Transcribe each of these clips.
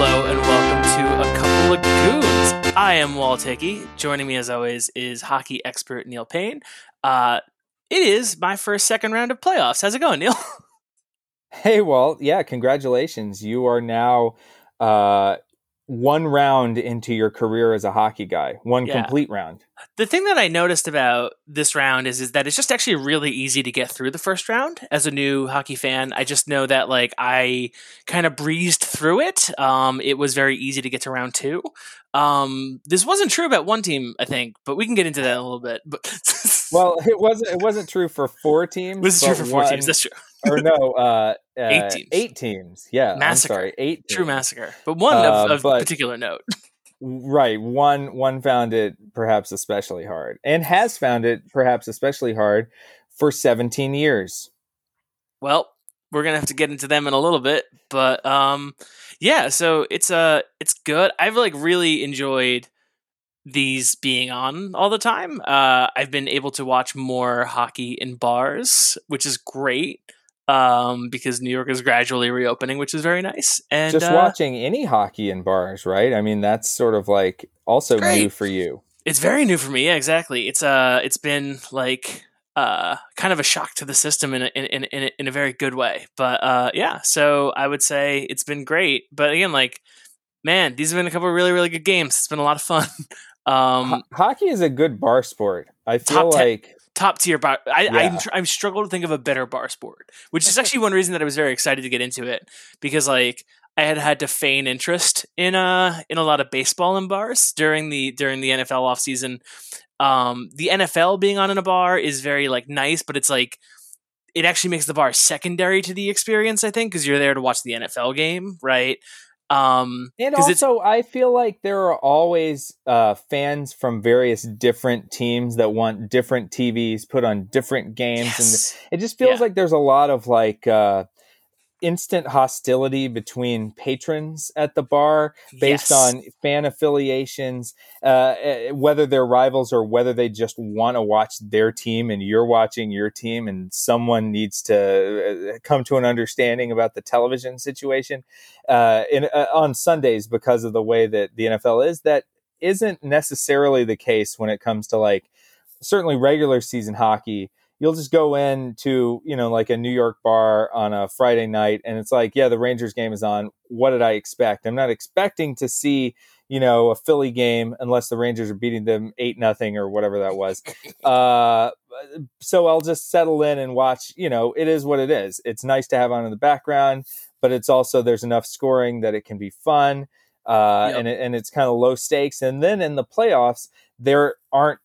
Hello and welcome to a couple of goons. I am Walt Hickey. Joining me as always is hockey expert Neil Paine. Uh, it is my first second round of playoffs. How's it going, Neil? Hey, Walt. Yeah, congratulations. You are now uh, one round into your career as a hockey guy. One Yeah. complete round. The thing that I noticed about this round is is that it's just actually really easy to get through the first round. As a new hockey fan, I just know that like I kind of breezed through it. Um, it was very easy to get to round two. Um, this wasn't true about one team, I think, but we can get into that in a little bit. But Well, it wasn't. It wasn't true for four teams. this is true for four one- teams. That's true. or no, uh, uh, Eight teams. Eight teams. Yeah, Massacre. I'm sorry, eight. True massacre, but one Uh, of, of but- particular note. Right. One one found it perhaps especially hard, and has found it perhaps especially hard for 17 years. Well, we're gonna have to get into them in a little bit, but um, yeah. So it's uh it's good. I've like really enjoyed these being on all the time. Uh, I've been able to watch more hockey in bars, which is great. Um, because New York is gradually reopening, which is very nice. And Just uh, watching any hockey in bars, right? I mean, that's sort of like also new for you. It's very new for me. Yeah, exactly. It's uh, it's been like uh, kind of a shock to the system in a, in in in a, in a very good way. But uh, yeah, so I would say it's been great. But again, like man, these have been a couple of really really good games. It's been a lot of fun. Um, Ho- hockey is a good bar sport. I feel like. ten. Like top tier bar. I, I'm, Yeah. tr- I'm struggle to think of a better bar sport, which is actually one reason that I was very excited to get into it because like I had had to feign interest in uh in a lot of baseball in bars during the during the NFL offseason. Um, the NFL being on in a bar is very like nice, but it's like it actually makes the bar secondary to the experience. I think because you're there to watch the NFL game, right? Um, And also, I feel like there are always uh, fans from various different teams that want different TVs put on different games, yes. and it just feels Yeah. like there's a lot of like uh, instant hostility between patrons at the bar based Yes. on fan affiliations, uh, eh, whether they're rivals or whether they just want to watch their team and you're watching your team, and someone needs to uh, come to an understanding about the television situation uh, in, uh, on Sundays because of the way that the NFL is. That isn't necessarily the case when it comes to like certainly regular season hockey. You'll just go in to you know like a New York bar on a Friday night, and it's like, yeah, the Rangers game is on. What did I expect? I'm not expecting to see you know a Philly game unless the Rangers are beating them eight nothing or whatever that was. Uh, so I'll just settle in and watch. You know, it is what it is. It's nice to have on in the background, but it's also there's enough scoring that it can be fun, uh, Yep. and it, and it's kind of low stakes. And then in the playoffs, there aren't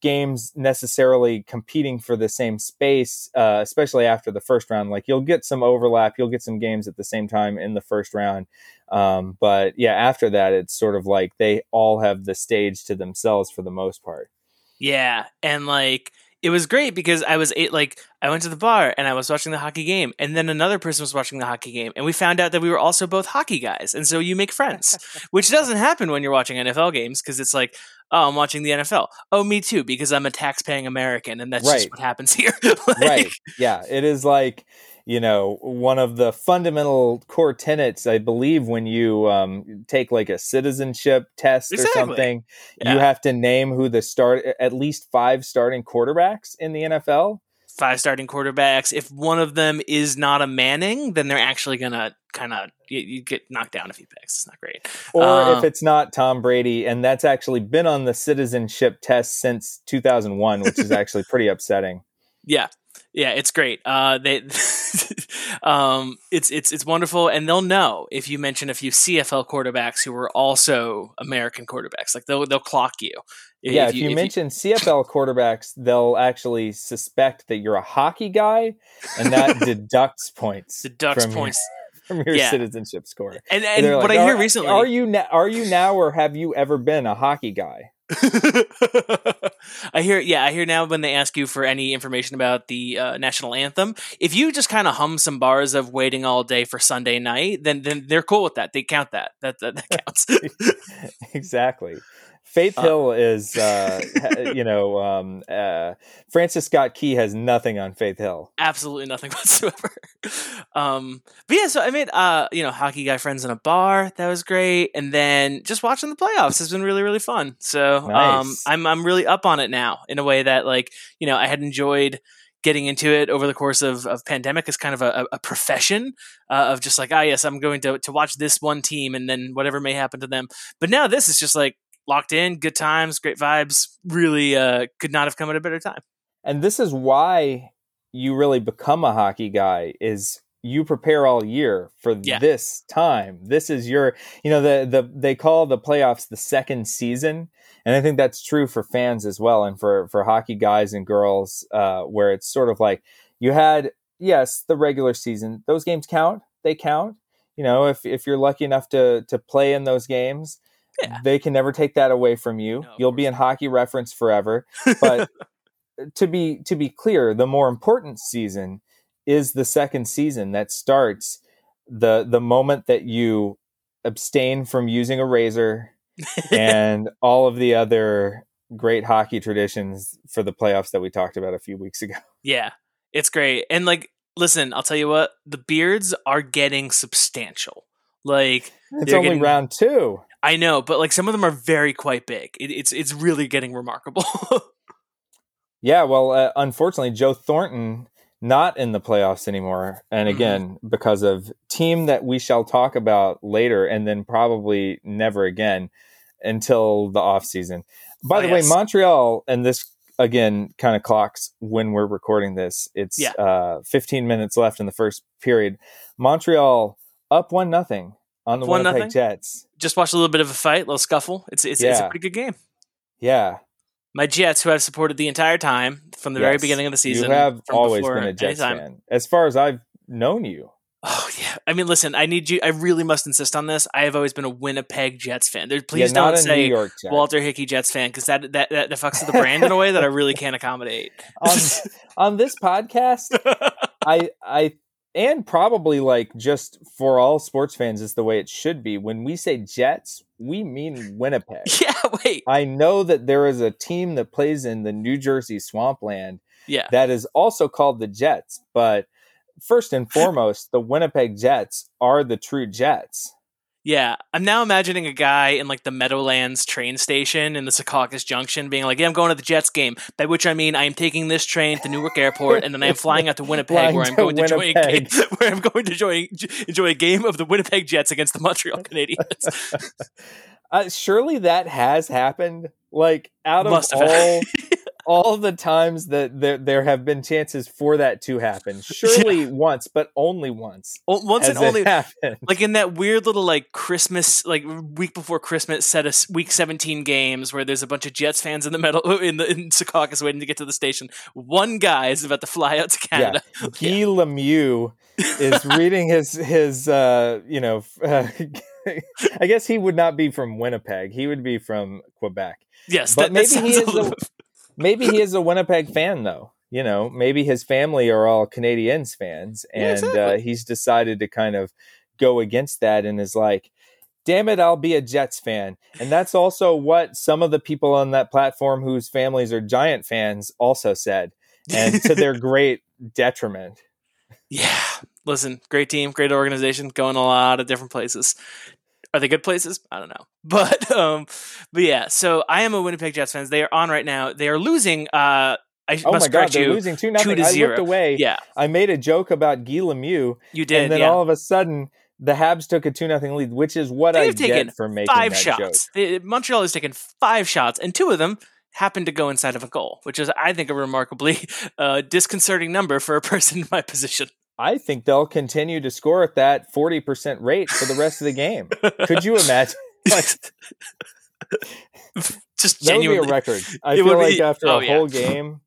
games necessarily competing for the same space, uh, especially after the first round. Like you'll get some overlap, you'll get some games at the same time in the first round. Um, but yeah, after that, it's sort of like they all have the stage to themselves for the most part. Yeah, and like it was great because I was eight, like I went to the bar and I was watching the hockey game, and then another person was watching the hockey game, and we found out that we were also both hockey guys, and so you make friends, which doesn't happen when you're watching NFL games because it's like, oh, I'm watching the NFL. Oh, me too, because I'm a tax-paying American, and that's just what happens here. Like, right. Yeah. It is like, you know, one of the fundamental core tenets, I believe, when you um, take like a citizenship test Exactly. or something, Yeah. you have to name who the start, at least five starting quarterbacks in the NFL. Five starting quarterbacks. If one of them is not a Manning, then they're actually gonna kind of you, you get knocked down a few picks. It's not great. Or Uh, if it's not Tom Brady, and that's actually been on the citizenship test since 2001, which is actually pretty upsetting. Yeah, yeah, it's great. Uh, they, um, it's it's it's wonderful, and they'll know if you mention a few CFL quarterbacks who were also American quarterbacks. Like they'll they'll clock you. Yeah, if you, mention CFL quarterbacks, they'll actually suspect that you're a hockey guy, and that deducts points. deducts from your- points. from your Yeah. citizenship score. And And and what like, I hear recently, are you na- are you now, or have you ever been a hockey guy? I hear, yeah, I hear now when they ask you for any information about the uh, national anthem, if you just kind of hum some bars of "Waiting All Day for Sunday Night," then then they're cool with that. They count that. That that, that counts. exactly. Faith uh, Hill is, uh, you know, um, uh, Francis Scott Key has nothing on Faith Hill. Absolutely nothing whatsoever. um, but yeah, so I made, uh, you know, hockey guy friends in a bar. That was great. And then just watching the playoffs has been really, really fun. So um, nice. um, I'm, I'm really up on it now in a way that, like, you know, I had enjoyed getting into it over the course of, of pandemic as kind of a, a profession uh, of just like, ah, yes, I'm going to, to watch this one team and then whatever may happen to them. But now this is just like, locked in, good times, great vibes. Really uh, could not have come at a better time. And this is why you really become a hockey guy is you prepare all year for yeah. this time. This is your, you know, the the they call the playoffs the second season, and I think that's true for fans as well, and for for hockey guys and girls, uh, where it's sort of like you had yes the regular season; those games count, they count. You know, if if you're lucky enough to to play in those games, yeah. They can never take that away from you. No, You'll be in hockey reference forever. But uh, to be to be clear, the more important season is the second season that starts the the moment that you abstain from using a razor and all of the other great hockey traditions for the playoffs that we talked about a few weeks ago. Yeah. It's great. And like listen, I'll tell you what, the beards are getting substantial. Like it's only getting, round 2. I know, but like some of them are very quite big. It, it's it's really getting remarkable. yeah, well, uh, unfortunately, Joe Thornton not in the playoffs anymore, and mm-hmm. again mm-hmm. because of team that we shall talk about later, and then probably never again until the off season. By oh, the yes. way, Montreal and this again kind of clocks when we're recording this. It's yeah. uh, 15 minutes left in the first period. Montreal up one nothing on the One Winnipeg nothing. Jets. Just watched a little bit of a fight, a little scuffle. It's it's, yeah. it's a pretty good game. Yeah. My Jets, who I've supported the entire time from the yes. very beginning of the season, you have always been a Jets anytime. fan, as far as I've known you. Oh yeah, I mean, listen, I need you. I really must insist on this. I have always been a Winnipeg Jets fan. There, please yeah, don't say Walter Hickey Jets fan because that, that that that fucks with the brand in a way that I really can't accommodate. on, on this podcast, I I and probably like just for all sports fans is the way it should be. When we say jets we mean winnipeg. Yeah wait. I know that there is a team that plays in the new jersey swampland yeah. that is also called the jets but first and foremost the winnipeg jets are the true jets yeah, I'm now imagining a guy in like the Meadowlands train station in the Secaucus Junction being like, "Yeah, I'm going to the Jets game." By which I mean I am taking this train to Newark Airport and then I am flying out to Winnipeg, where I'm going to, enjoy a game, where I'm going to enjoy enjoy a game of the Winnipeg Jets against the Montreal Canadiens. uh, surely that has happened. Like out of all all the times that there there have been chances for that to happen. Surely yeah. once, but only once. once and only happened. Like in that weird little like Christmas, like week before Christmas set of week seventeen games where there's a bunch of Jets fans in the middle in the in Secaucus waiting to get to the station. One guy is about to fly out to Canada. Yeah. Guy yeah. Lemieux is reading his his uh, you know. Uh, I guess he would not be from Winnipeg. He would be from Quebec. Yes, but that, maybe that he is. A, maybe he is a Winnipeg fan though. You know, maybe his family are all Canadiens fans, and yeah, exactly. uh, he's decided to kind of go against that and is like, "Damn it, I'll be a Jets fan." And that's also what some of the people on that platform whose families are Giant fans also said, and to their great detriment. Yeah, listen, great team, great organization, going a lot of different places. Are they good places? I don't know. But um but yeah, so I am a Winnipeg Jets fan. They are on right now. They are losing uh I oh must my God, they're you, losing two nothing. Two I zero. looked away. Yeah, I made a joke about Guy Lemieux. You did, and then yeah. all of a sudden the Habs took a two nothing lead, which is what They've I taken get for making five that shots. Joke. Montreal has taken five shots, and two of them happened to go inside of a goal, which is, I think, a remarkably uh, disconcerting number for a person in my position. I think they'll continue to score at that 40% rate for the rest of the game. Could you imagine? Like, Just that genuinely. would be a record. I feel like after oh, a whole yeah. game.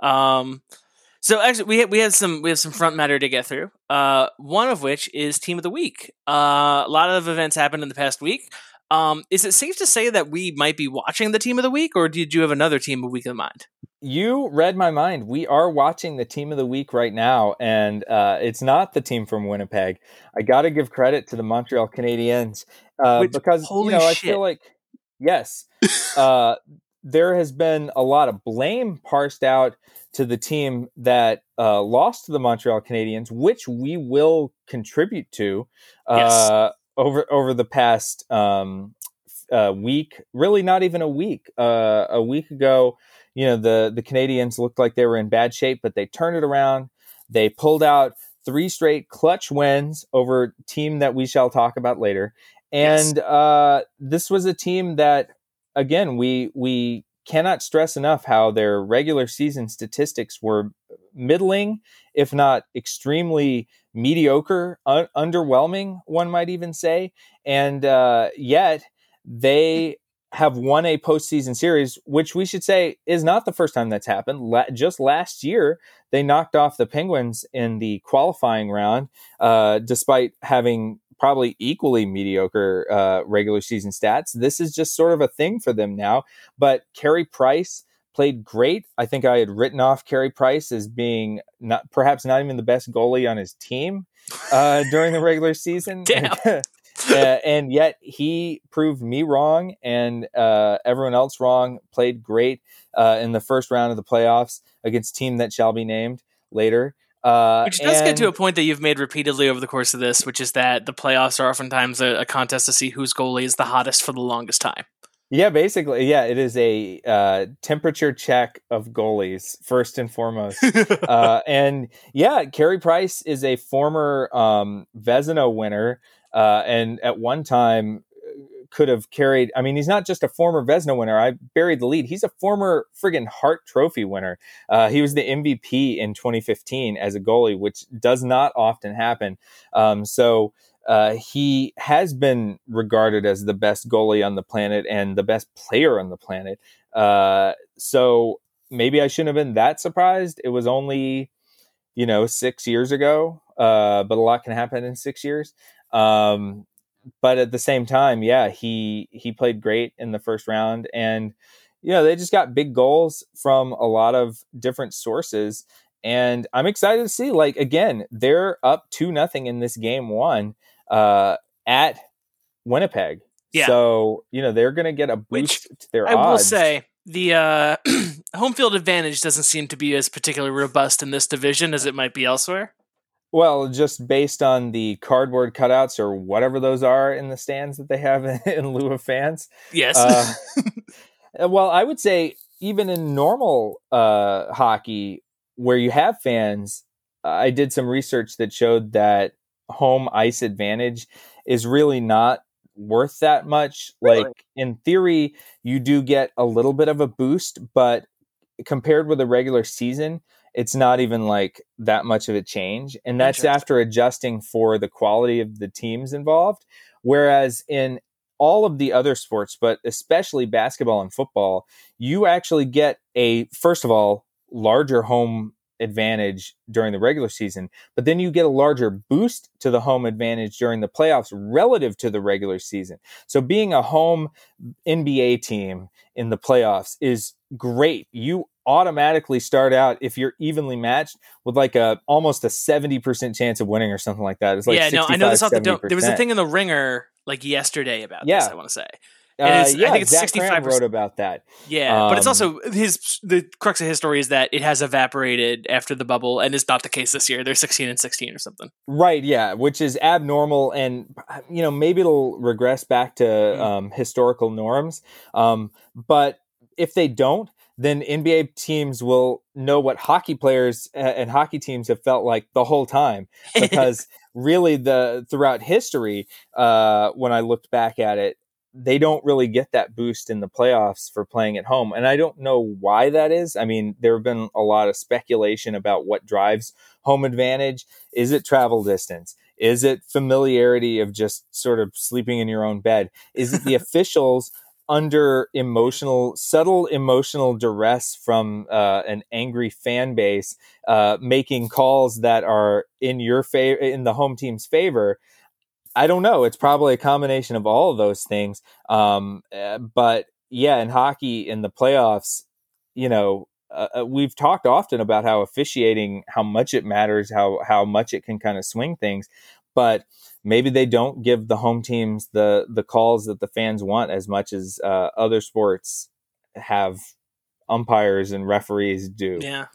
um, so actually, we had, we had some we have some front matter to get through. Uh, one of which is team of the week. Uh, a lot of events happened in the past week. Um, is it safe to say that we might be watching the team of the week, or did you have another team of the week in mind? You read my mind. We are watching the team of the week right now, and uh, it's not the team from Winnipeg. I got to give credit to the Montreal Canadiens uh, Which, because you know holy I shit. feel like yes, uh, there has been a lot of blame parsed out to the team that uh, lost to the Montreal Canadiens, which we will contribute to Yes. uh, over over the past um, uh, week. Really, not even a week. Uh, a week ago, you know, the the Canadians looked like they were in bad shape, but they turned it around. They pulled out three straight clutch wins over a team that we shall talk about later. Yes. And uh, this was a team that, again, we we cannot stress enough how their regular season statistics were middling, if not extremely mediocre, un- underwhelming, one might even say. And uh, yet they have won a postseason series, which we should say is not the first time that's happened. La- just last year, they knocked off the Penguins in the qualifying round, uh, despite having probably equally mediocre uh, regular season stats. This is just sort of a thing for them now. But Carey Price played great. I think I had written off Carey Price as being not perhaps not even the best goalie on his team uh, during the regular season. Damn. uh, and yet he proved me wrong and uh, everyone else wrong. Played great uh, in the first round of the playoffs against team that shall be named later. Uh, Which does get to a point that you've made repeatedly over the course of this, which is that the playoffs are oftentimes a, a contest to see whose goalie is the hottest for the longest time. Yeah, basically, yeah, it is a uh, temperature check of goalies first and foremost. uh, and yeah, Carey Price is a former um, Vezina winner, uh, and at one time uh, could have carried. I mean, he's not just a former Vezina winner. I buried the lead. He's a former friggin' Hart Trophy winner. Uh, he was the MVP in 2015 as a goalie, which does not often happen. Um, so. Uh, he has been regarded as the best goalie on the planet and the best player on the planet. Uh, so maybe I shouldn't have been that surprised. It was only, you know, six years ago, uh, but a lot can happen in six years. Um, but at the same time, yeah, he he played great in the first round, and you know they just got big goals from a lot of different sources. And I'm excited to see, like again, they're up two nothing in this game one uh, at Winnipeg. Yeah. So you know they're going to get a Which boost to their I will say the uh, home field advantage doesn't seem to be as particularly robust in this division as it might be elsewhere. Well, just based on the cardboard cutouts or whatever those are in the stands that they have in lieu of fans. Yes. Uh, well, I would say even in normal uh, hockey where you have fans, I did some research that showed that home ice advantage is really not worth that much. Really? Like in theory, you do get a little bit of a boost, but compared with a regular season, it's not even like that much of a change. And that's after adjusting for the quality of the teams involved. Whereas in all of the other sports, but especially basketball and football, you actually get a, first of all, larger home advantage during the regular season, but then you get a larger boost to the home advantage during the playoffs relative to the regular season. So being a home NBA team in the playoffs is great. You automatically start out if you're evenly matched with like a almost a 70% chance of winning or something like that. It's like yeah, no, I know this off the 65, dome. There was a thing in the ringer like yesterday about this, Yeah. I want to say. Uh, is- I think it's Zach 65%. wrote about that. Yeah, but it's Um, also his the crux of his story is that it has evaporated after the bubble and is not the case this year. They're 16 and 16 or something. Right, yeah, which is abnormal, and you know maybe it'll regress back to Mm. um, historical norms. Um, but if they don't, then NBA teams will know what hockey players uh, and hockey teams have felt like the whole time. Because really, the throughout history, uh, when I looked back at it, they don't really get that boost in the playoffs for playing at home, and I don't know why that is. I mean, there have been a lot of speculation about what drives home advantage. Is it travel distance? Is it familiarity of just sort of sleeping in your own bed? Is it the officials under emotional, subtle emotional duress from uh, an angry fan base uh, making calls that are in your favor, in the home team's favor? I don't know. It's probably a combination of all of those things. Um, uh, but yeah, in hockey in the playoffs, you know, uh, uh, we've talked often about how officiating, how much it matters, how how much it can kind of swing things, but maybe they don't give the home teams the the calls that the fans want as much as uh, other sports have umpires and referees do. Yeah.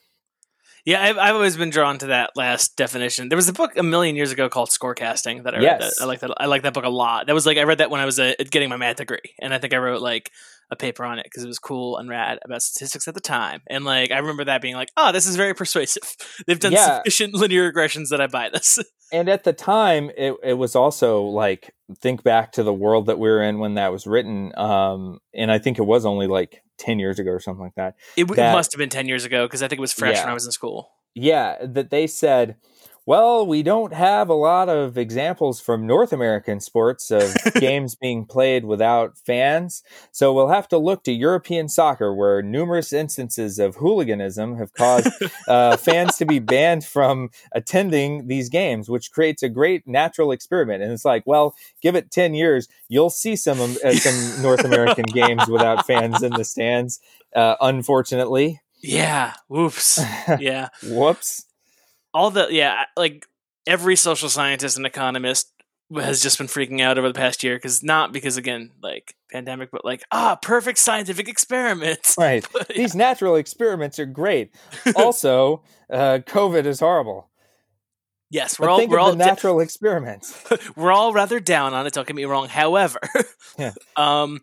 Yeah, I've, I've always been drawn to that last definition. There was a book a million years ago called Scorecasting that I read. Yes. That. I like that. I like that book a lot. That was like I read that when I was uh, getting my math degree, and I think I wrote like a paper on it because it was cool and rad about statistics at the time. And like I remember that being like, oh, this is very persuasive. They've done Yeah. sufficient linear regressions that I buy this. and at the time it, it was also like think back to the world that we were in when that was written um, and i think it was only like 10 years ago or something like that It, w- That- must have been ten years ago because I think it was fresh when I was in school. yeah that they said well we don't have a lot of examples from north american sports of games being played without fans so we'll have to look to european soccer where numerous instances of hooliganism have caused uh, fans to be banned from attending these games, which creates a great natural experiment. And it's like, well, give it ten years, you'll see some uh, some North American games without fans in the stands. Uh, unfortunately, Yeah. Whoops. yeah. whoops. All the yeah like every social scientist and economist has just been freaking out over the past year because not because again like pandemic but like ah perfect scientific experiments Right. But, These natural experiments are great. Also, uh, COVID is horrible. yes we're But all think we're all natural experiments. we're all rather down on it don't get me wrong however Yeah. um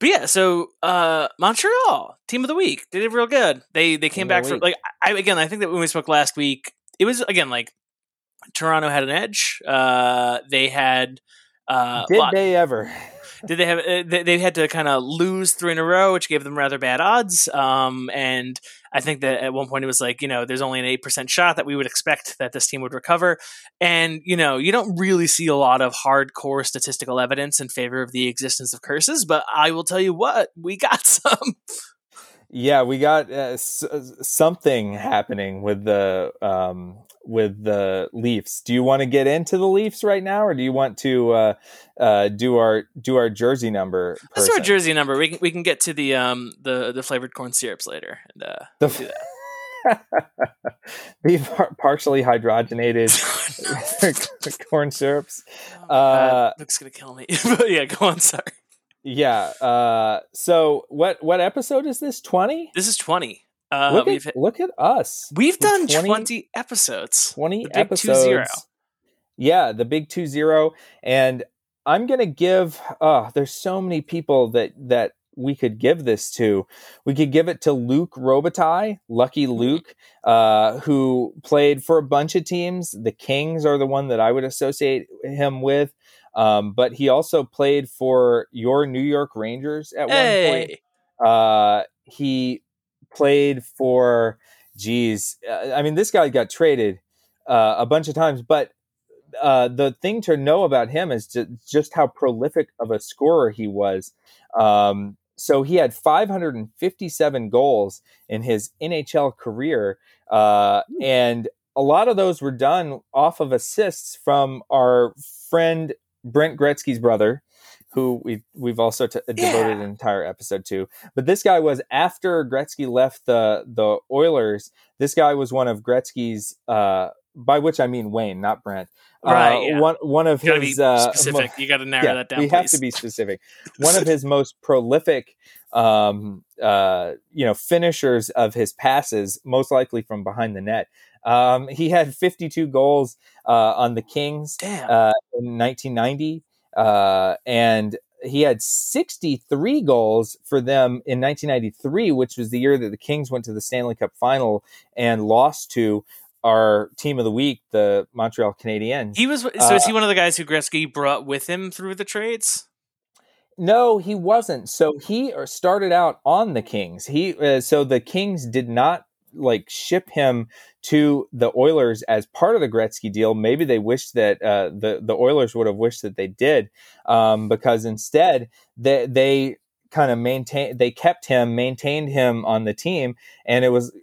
but yeah so uh montreal team of the week they did real good they they came Team back for like i again i think that when we spoke last week it was again like toronto had an edge. Uh they had uh Did lot- they ever? did they have uh, they, they had to kind of lose three in a row which gave them rather bad odds. Um and i think that at one point it was like you know there's only an 8% shot that we would expect that this team would recover. And you know you don't really see a lot of hardcore statistical evidence in favor of the existence of curses but i will tell you what we got some Yeah, we got uh, s- something happening with the um, with the Leafs. Do you want to get into the Leafs right now, or do you want to uh, uh, do our do our jersey number? let's do our jersey number we can, we can get to the um the the flavored corn syrups later and uh The do the par- partially hydrogenated corn syrups. Oh Uh, Luke's gonna kill me but yeah go on sorry Yeah. Uh, so what what episode is this? Twenty. this is 20 uh look we've at look at us. We've done 20 20, episodes. 20 The episodes. 2-0. Yeah, the big 2-0 and I'm going to give uh there's so many people that that we could give this to. We could give it to Luc Robitaille, Lucky Luc, uh, who played for a bunch of teams. The Kings are the one that I would associate him with. Um, but he also played for your New York Rangers at one point. Uh, he played for, geez, uh, I mean, this guy got traded uh, a bunch of times, but uh, the thing to know about him is ju- just how prolific of a scorer he was. Um, so he had 557 goals in his NHL career, uh, and a lot of those were done off of assists from our friend Brent Gretzky's brother, who we we've also t- devoted Yeah. an entire episode to. But this guy was after Gretzky left the the Oilers. This guy was one of Gretzky's, uh, by which I mean Wayne, not Brent. Right, Uh, yeah. One one of you his uh, specific. mo- you gotta narrow yeah, that down. we have to be specific. One of his most prolific, um, uh, you know, finishers of his passes, most likely from behind the net. Um, he had 52 goals uh, on the Kings uh, in 1990, uh, and he had 63 goals for them in 1993, which was the year that the Kings went to the Stanley Cup Final and lost to our team of the week, the Montreal Canadiens. he was so. uh, is he one of the guys who Gretzky brought with him through the trades? No, he wasn't. So he uh, started out on the Kings. He uh, so the Kings did not like ship him to the Oilers as part of the Gretzky deal. Maybe they wished that uh, the the Oilers would have wished that they did, um, because instead they they kind of maintain they kept him maintained him on the team and it was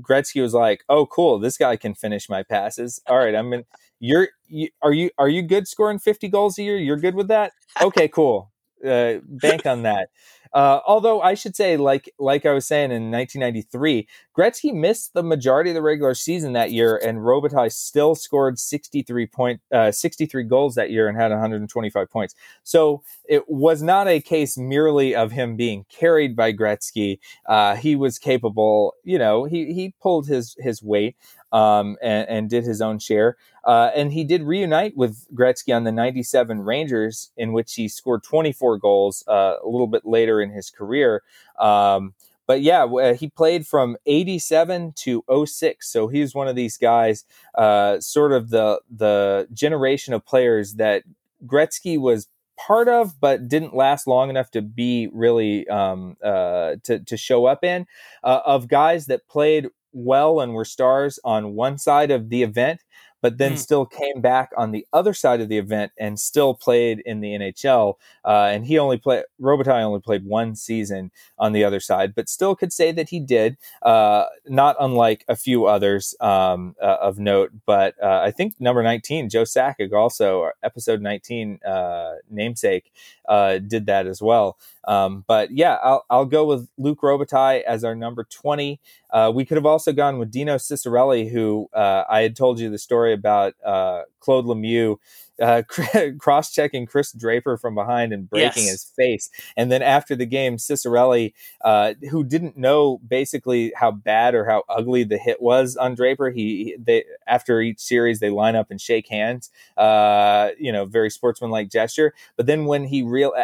Gretzky was like oh cool this guy can finish my passes. All right I'm you're you, are you are you good scoring 50 goals a year? You're good with that? Okay cool uh, bank on that uh, although I should say, like like I was saying in 1993, Gretzky missed the majority of the regular season that year, and Robitaille still scored 63 point uh, 63 goals that year and had 125 points. So it was not a case merely of him being carried by Gretzky. Uh, he was capable, you know, he he pulled his his weight um, and, and, did his own share. Uh, and he did reunite with Gretzky on the 97 Rangers, in which he scored 24 goals uh, a little bit later in his career. Um, but yeah, uh, he played from 87 to 06. So he's one of these guys, uh, sort of the, the generation of players that Gretzky was part of, but didn't last long enough to be really um, uh, to to show up in. Uh, of guys that played well and were stars on one side of the event, but then mm. still came back on the other side of the event and still played in the NHL. Uh, and he only played, Robitaille only played one season on the other side, but still could say that he did, uh, not unlike a few others um, uh, of note. But uh, I think number 19, Joe Sakic, also episode 19 uh, namesake, uh, did that as well. Um, but yeah, I'll, I'll go with Luc Robitaille as our number 20. Uh, we could have also gone with Dino Ciccarelli, who uh, I had told you the story about uh, Claude Lemieux uh, cross checking Chris Draper from behind and breaking yes. his face. And then after the game, Ciccarelli, uh, who didn't know basically how bad or how ugly the hit was on Draper, he they after each series they line up and shake hands. Uh, you know, very sportsmanlike gesture. But then when he real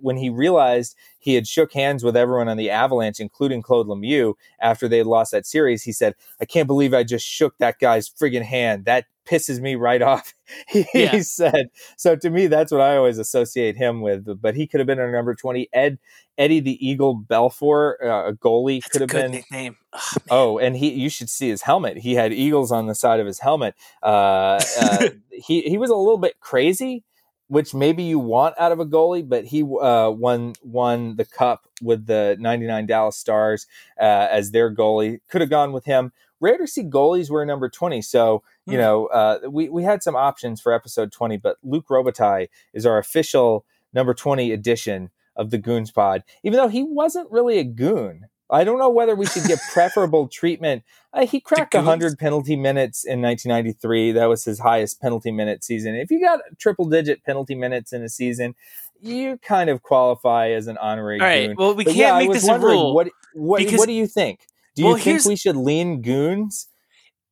when he realized he had shook hands with everyone on the Avalanche, including Claude Lemieux, after they had lost that series. He said, "I can't believe I just shook that guy's friggin' hand. That pisses me right off." he, yeah. said. So to me, that's what I always associate him with. But he could have been our number twenty. Ed Eddie the Eagle Belfour, uh, a goalie, that's could have been. Nickname. Oh, oh, and he you should see his helmet. He had eagles on the side of his helmet. Uh, uh, he he was a little bit crazy which maybe you want out of a goalie, but he uh, won won the cup with the 99 Dallas Stars uh, as their goalie. Could have gone with him. Rare to see goalies wear number 20. So, you mm. know, uh, we, we had some options for episode 20, but Luc Robitaille is our official number 20 edition of the Goons Pod, even though he wasn't really a goon. I don't know whether we should give preferable treatment. Uh, he cracked 100 penalty minutes in 1993. That was his highest penalty minute season. If you got triple digit penalty minutes in a season, you kind of qualify as an honorary All right. Goon. Well, we but can't yeah, make this a rule. What, what, because, what do you think? Do you well, think we should lean goons?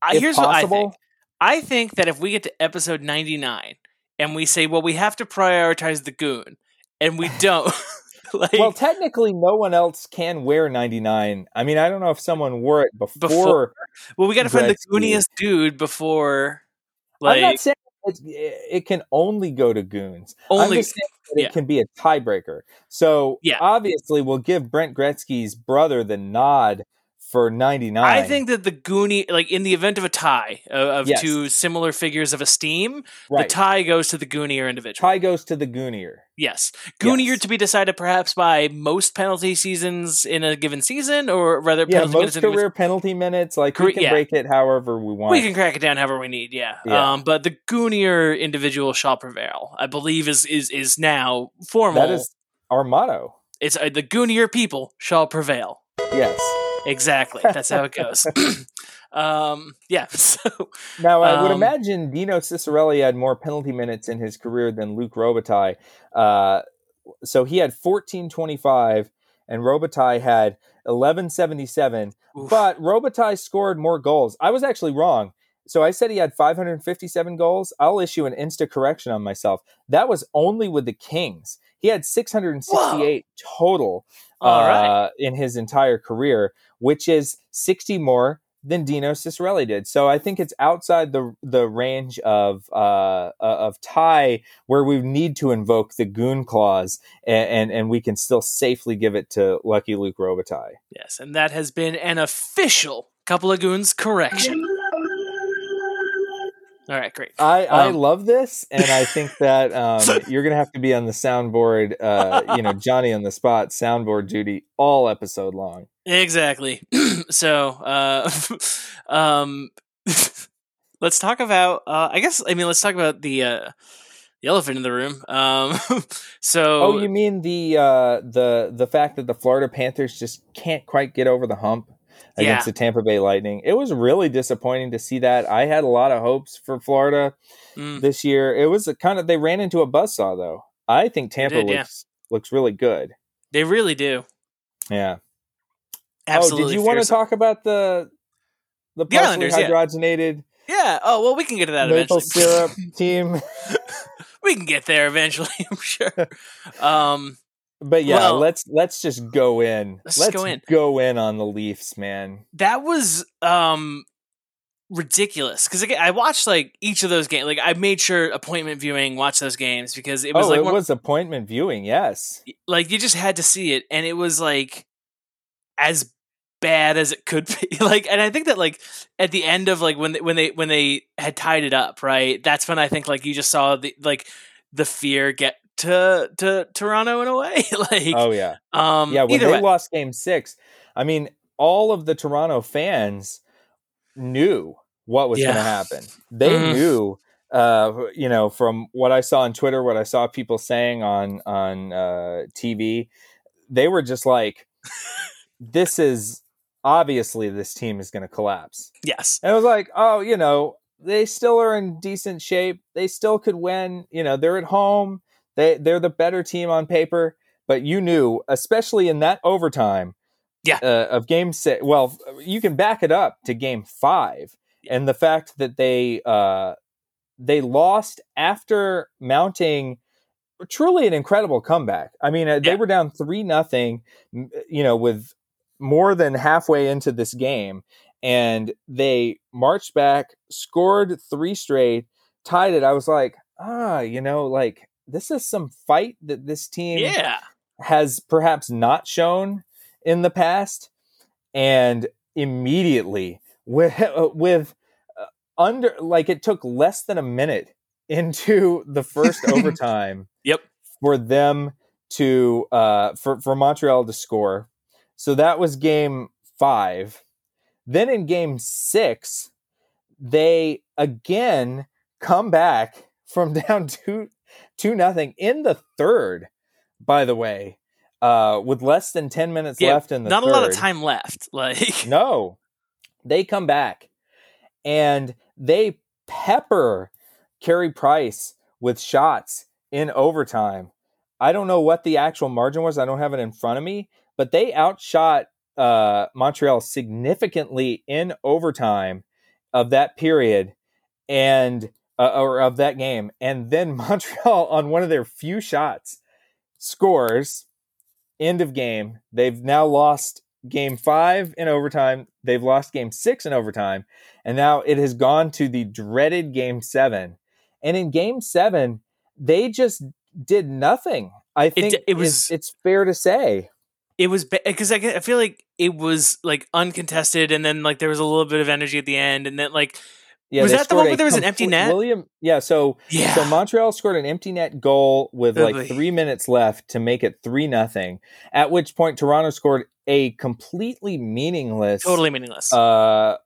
Uh, here's possible? what I think. I think that if we get to episode 99 and we say, well, we have to prioritize the goon, and we don't. like, well, technically, no one else can wear 99. I mean, I don't know if someone wore it before. before well, we got to find the gooniest dude before. Like, I'm not saying it can only go to goons. Only, it yeah. can be a tiebreaker. So yeah. obviously, we'll give Brent Gretzky's brother the nod for 99. I think that the Goonie, like in the event of a tie of, of yes. two similar figures of esteem, right. the tie goes to the Goonier individual. Tie goes to the Goonier. Yes. Goonier yes. to be decided perhaps by most penalty seasons in a given season, or rather, yeah, most career penalty minutes. Like we can yeah. break it however we want. We can crack it down however we need. Yeah. yeah. Um, but the Goonier individual shall prevail. I believe is is is now formal. That is our motto. It's uh, the Goonier people shall prevail. Yes. Exactly. That's how it goes. um, yeah. So now I would um, imagine Dino Ciccarelli had more penalty minutes in his career than Luc Robitaille. Uh, so he had 1425 and Robitaille had 1177. Oof. But Robitaille scored more goals. I was actually wrong. So I said he had 557 goals. I'll issue an insta correction on myself. That was only with the Kings. He had 668 Whoa. total uh, in his entire career, which is 60 more than Dino Ciccarelli did. So I think it's outside the the range of uh, uh, of tie where we need to invoke the goon clause, and, and, and we can still safely give it to Lucky Luc Robitaille. Yes, and that has been an official couple of goons correction. All right, great. I, I Um, love this, and I think that um, you're gonna have to be on the soundboard, uh, you know, Johnny on the spot, soundboard duty all episode long. Exactly. so, uh, um, let's talk about. Uh, I guess. I mean, let's talk about the uh, the elephant in the room. Um, so, Oh, you mean the uh, the the fact that the Florida Panthers just can't quite get over the hump against Yeah. the Tampa Bay Lightning? It was really disappointing to see that. I had a lot of hopes for Florida Mm. this year. It was a kind of they ran into a buzzsaw though. I think Tampa did, yeah. looks looks really good. they really do. Yeah. Absolutely. oh, did you want to talk about the the The Islanders, yeah. hydrogenated Yeah. Oh well, we can get to that maple eventually. syrup team? we can get there eventually. I'm sure. Um, But yeah, Well- let's let's just go in. Let's just go in. go in on the Leafs, man. that was um ridiculous because I watched like each of those games. Like I made sure appointment viewing watch those games because it was oh, like it one- was appointment viewing. Yes. like you just had to see it and it was like as bad as it could be like and i think that like at the end of like when they, when they when they had tied it up right that's when i think like you just saw the like the fear get to to toronto in a way like Oh yeah. um yeah, when they way lost game six, I mean, all of the Toronto fans knew what was Yeah. going to happen. They Mhm. knew, uh, you know, from what I saw on Twitter, what I saw people saying on on uh, TV, they were just like, "This is obviously this team is going to collapse." yes And it was like, oh, you know, they still are in decent shape. They still could win. You know, they're at home. They they're the better team on paper. But you knew, especially in that overtime, Yeah. uh, of game six. Well, you can back it up to game five, and the fact that they uh, they lost after mounting truly an incredible comeback. I mean, uh, they Yeah. were down three nothing. You know, with more than halfway into this game, and they marched back, scored three straight, tied it. I was like, ah, you know, like this is some fight that this team yeah. has perhaps not shown in the past. And immediately with with uh, under like it took less than a minute into the first overtime Yep. for them to uh for for Montreal to score. So that was game 5 then in game 6 they again come back from down 2 2 nothing in the third by the way uh with less than 10 minutes Yeah, left in the not third a lot of time left like no. They come back and they pepper Carey Price with shots in overtime. I don't know what the actual margin was. I don't have it in front of me, but they outshot uh, Montreal significantly in overtime of that period and uh, or of that game. And then Montreal on one of their few shots scores end of game. They've now lost game five in overtime. They've lost game six in overtime. And now it has gone to the dreaded game seven. And in game seven, they just did nothing. I think it it was- was, it's fair to say. it was because I, I feel like it was like uncontested and then like there was a little bit of energy at the end and then like Yeah, Was that the one where there was an empty net? William, yeah. So yeah So Montreal scored an empty net goal with like three minutes left to make it three nothing. At which point Toronto scored a completely meaningless totally meaningless uh,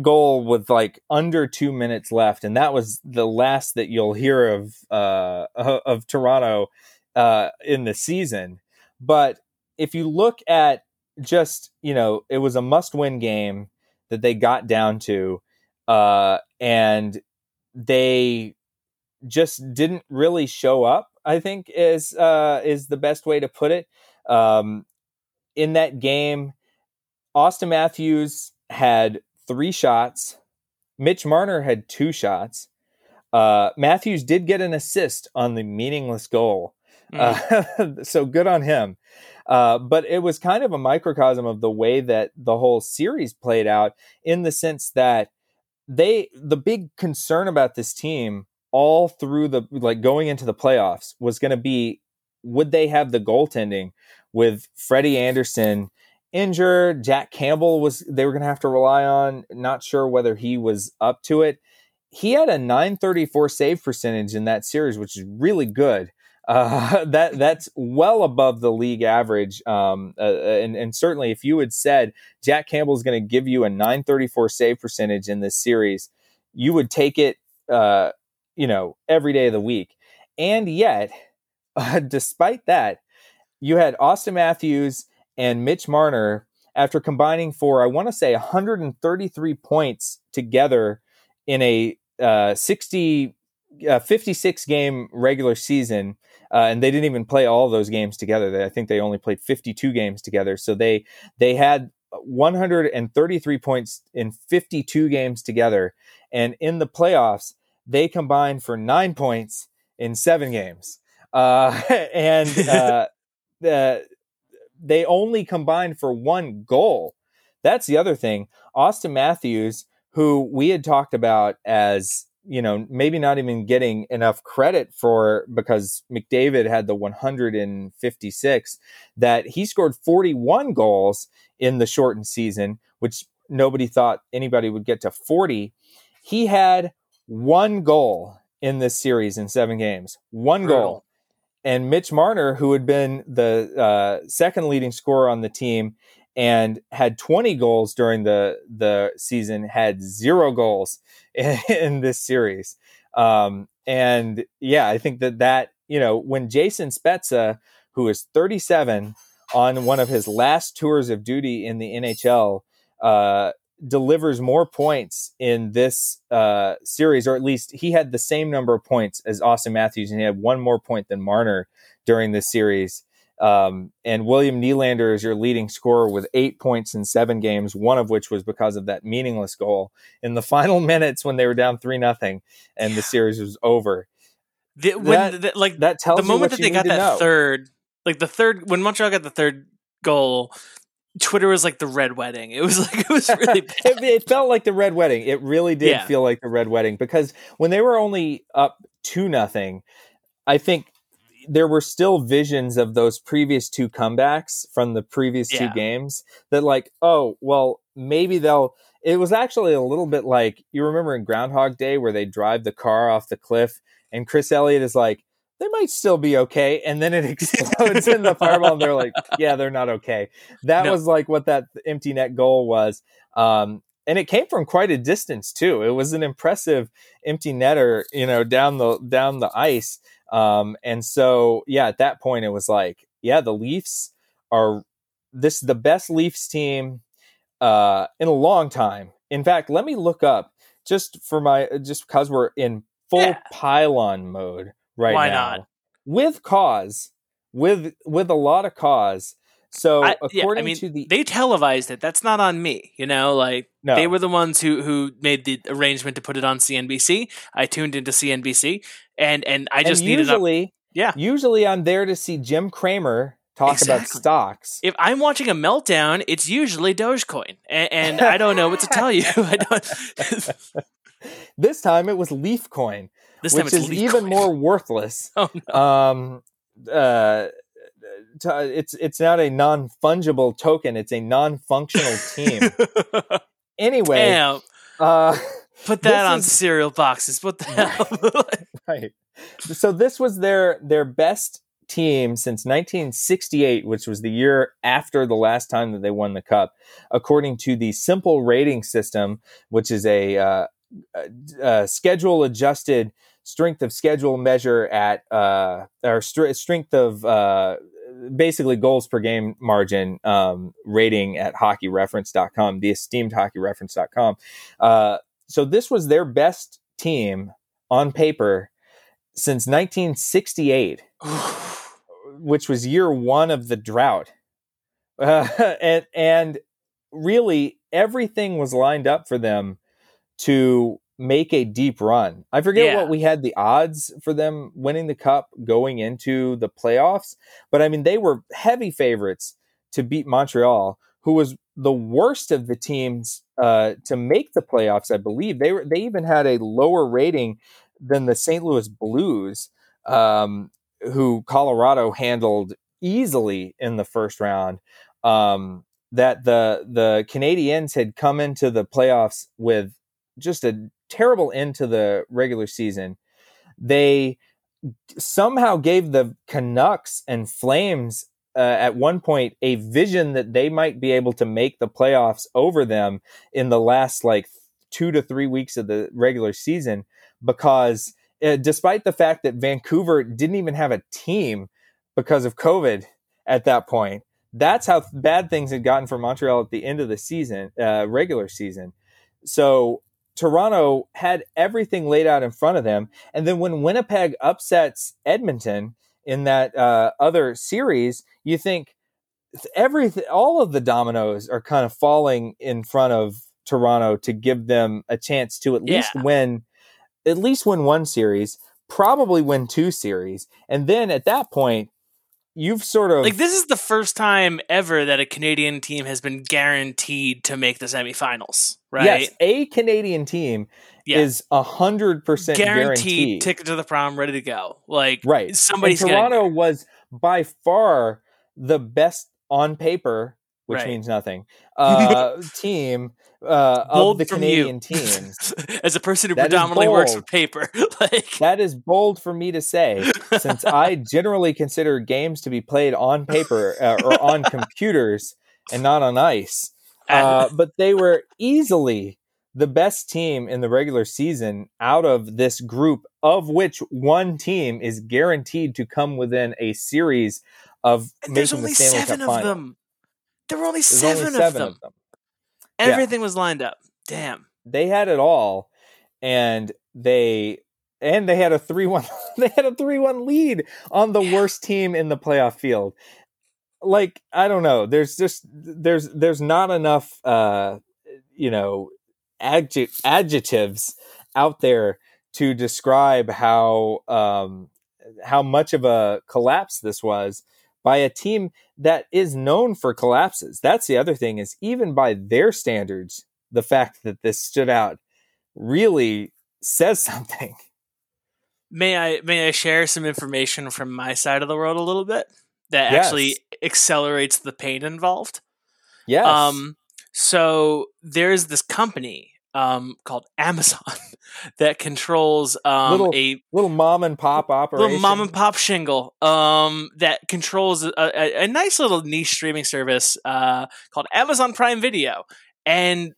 goal with like under two minutes left, and that was the last that you'll hear of uh, of Toronto uh, in the season. But if you look at just you know, it was a must-win game that they got down to, uh, and they just didn't really show up. I think is uh, is the best way to put it. Um, in that game, Auston Matthews had three shots. Mitch Marner had two shots. Uh, Matthews did get an assist on the meaningless goal. Mhm. Uh, so good on him. Uh, but it was kind of a microcosm of the way that the whole series played out in the sense that they, the big concern about this team all through the, like going into the playoffs was going to be would they have the goaltending with Freddie Andersen injured? Jack Campbell was, they were going to have to rely on, not sure whether he was up to it he had a 934 save percentage in that series, which is really good. Uh, that that's well above the league average. Um, uh, uh and, and certainly, if you had said Jack Campbell is going to give you a 934 save percentage in this series, you would take it, uh, you know, every day of the week. And yet, uh, despite that, you had Auston Matthews and Mitch Marner after combining for I want to say 133 points together in a uh, 60 uh, 56 game regular season uh, and they didn't even play all those games together. They, i think they only played 52 games together. So they they had 133 points in 52 games together. And in the playoffs they combined for nine points in seven games. Uh, and uh, the, they only combined for one goal. That's the other thing. Auston matthews who we had talked about as you know maybe not even getting enough credit for because McDavid had the 156 that he scored 41 goals in the shortened season which nobody thought anybody would get to 40 he had one goal in this series in 7 games one Brutal. goal and Mitch Marner who had been the uh, second leading scorer on the team and had 20 goals during the the season had zero goals in, in this series. Um, and yeah i think that that you know when jason spezza who is 37 on one of his last tours of duty in the nhl uh, delivers more points in this uh, series or at least he had the same number of points as Auston matthews and he had one more point than marner during this series um, and William Nylander is your leading scorer with eight points in seven games, one of which was because of that meaningless goal in the final minutes when they were down three nothing and the series was over. The, when that, the, like that tells the moment that they got that know. third, like the third when Montreal got the third goal, Twitter was like the red wedding. It was like it was really it, it, felt like the red wedding. It really did yeah. feel like the red wedding because when they were only up two nothing, I think there were still visions of those previous two comebacks from the previous yeah. two games that like oh well maybe they'll it was actually a little bit like you remember in groundhog day where they drive the car off the cliff and chris elliott is like they might still be okay and then it explodes in the fireball and they're like yeah they're not okay that no. was like what that empty net goal was um, and it came from quite a distance too it was an impressive empty netter you know down the down the ice um, and so, yeah, at that point, it was like, yeah, the Leafs are this the best Leafs team uh, in a long time. In fact, let me look up just for my just because we're in full yeah. pylon mode right Why now. Not? With cause, with with a lot of cause. So I, according yeah, I mean, to the they televised it. That's not on me. You know, like no. they were the ones who who made the arrangement to put it on CNBC. I tuned into CNBC and and I just and usually, yeah. Usually, I'm there to see Jim Cramer talk exactly. about stocks. If I'm watching a meltdown, it's usually Dogecoin, and, and I don't know what to tell you. I don't. this time it was Leaf Coin, this which is even coin. more worthless. Oh no. Um, uh, it's it's not a non fungible token; it's a non functional team. anyway, Damn. Uh, Put that on is, cereal boxes. What the hell? right. So this was their their best team since 1968, which was the year after the last time that they won the cup, according to the simple rating system, which is a, uh, a schedule adjusted strength of schedule measure at uh, or st- strength of uh, basically goals per game margin um, rating at hockeyreference.com, the esteemed hockeyreference.com. Uh, so this was their best team on paper since 1968, which was year one of the drought. Uh, and, and really, everything was lined up for them to make a deep run. I forget yeah. what we had the odds for them winning the cup going into the playoffs, but I mean, they were heavy favorites to beat Montreal, who was the worst of the teams uh, to make the playoffs. I believe they were. They even had a lower rating than the St. Louis Blues, um, who Colorado handled easily in the first round. Um, that the the Canadiens had come into the playoffs with just a terrible end to the regular season. They somehow gave the Canucks and Flames uh, at one point a vision that they might be able to make the playoffs over them in the last like two to three weeks of the regular season because uh, despite the fact that Vancouver didn't even have a team because of COVID at that point, that's how bad things had gotten for Montreal at the end of the season, uh, regular season. So Toronto had everything laid out in front of them. And then when Winnipeg upsets Edmonton in that uh, other series, you think everything, all of the dominoes are kind of falling in front of Toronto to give them a chance to at Yeah. least win, at least win one series, probably win two series. And then at that point, you've sort of Like this is the first time ever that a Canadian team has been guaranteed to make the semifinals, right? yes, a Canadian team Yeah. is a hundred percent guaranteed, ticket to the prom, ready to go. Like right. somebody. Toronto was by far the best on paper, which Right. means nothing, uh, team uh, of Bold the from Canadian you. teams. as a person who That predominantly works with paper. like That is bold for me to say, since I generally consider games to be played on paper uh, or on computers and not on ice. Uh, but they were easily the best team in the regular season out of this group, of which one team is guaranteed to come within a series of and there's making only the Stanley seven of them. There were only There's seven, only seven of them. Yeah. Everything was lined up. Damn. They had it all, and they and they had a three one. they had a three one lead on the Yeah. worst team in the playoff field. Like I don't know. There's just there's there's not enough uh you know adjec- adjectives out there to describe how um how much of a collapse this was by a team that is known for collapses. That's the other thing is even by their standards, the fact that this stood out really says something. May I may I share some information from my side of the world a little bit that Yes. actually accelerates the pain involved? Yes. Um, so there's this company um, called Amazon that controls um, Little a little mom and pop operation. little mom and pop shingle um, that controls a, a, a nice little niche streaming service uh, called Amazon Prime Video. And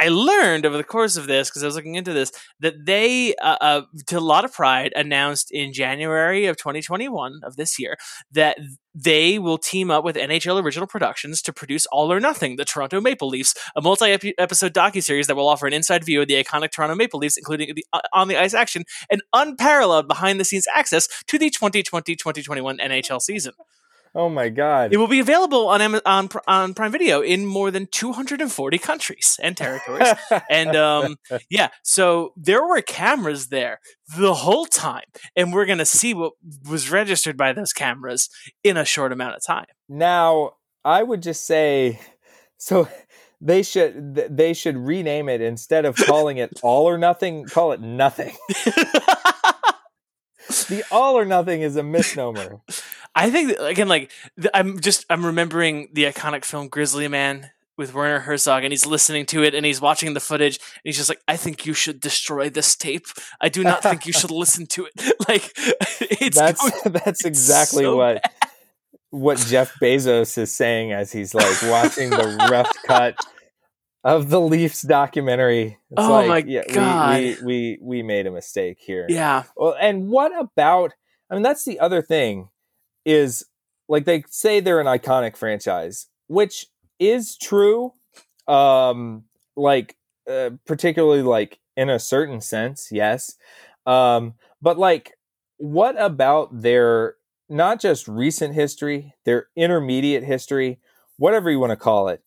I learned over the course of this, because I was looking into this, that they, uh, uh, to a lot of pride, announced in January of 2021 of this year that they will team up with NHL Original Productions to produce All or Nothing, the Toronto Maple Leafs, a multi-episode docu-series that will offer an inside view of the iconic Toronto Maple Leafs, including the uh, on the ice action and unparalleled behind-the-scenes access to the 2020-2021 NHL season. Oh my god. It will be available on on, on Prime Video in more than 240 countries and territories. and um, yeah, so there were cameras there the whole time, and we're gonna see what was registered by those cameras in a short amount of time. now, I would just say so they should they should rename it instead of calling it all or nothing, call it nothing. The all or nothing is a misnomer. I think that, again, like I'm just I'm remembering the iconic film Grizzly Man with Werner Herzog, and he's listening to it and he's watching the footage, and he's just like, "I think you should destroy this tape. I do not think you should listen to it." Like it's that's going- that's exactly so what what Jeff Bezos is saying as he's like watching the rough cut of the Leafs documentary. It's Oh like, my yeah, God. We, we we we made a mistake here. yeah, Well, and what about? I mean, that's the other thing is like they say they're an iconic franchise, which is true. Um, like uh, particularly like in a certain sense, yes. Um, but like, what about their not just recent history, their intermediate history, whatever you want to call it?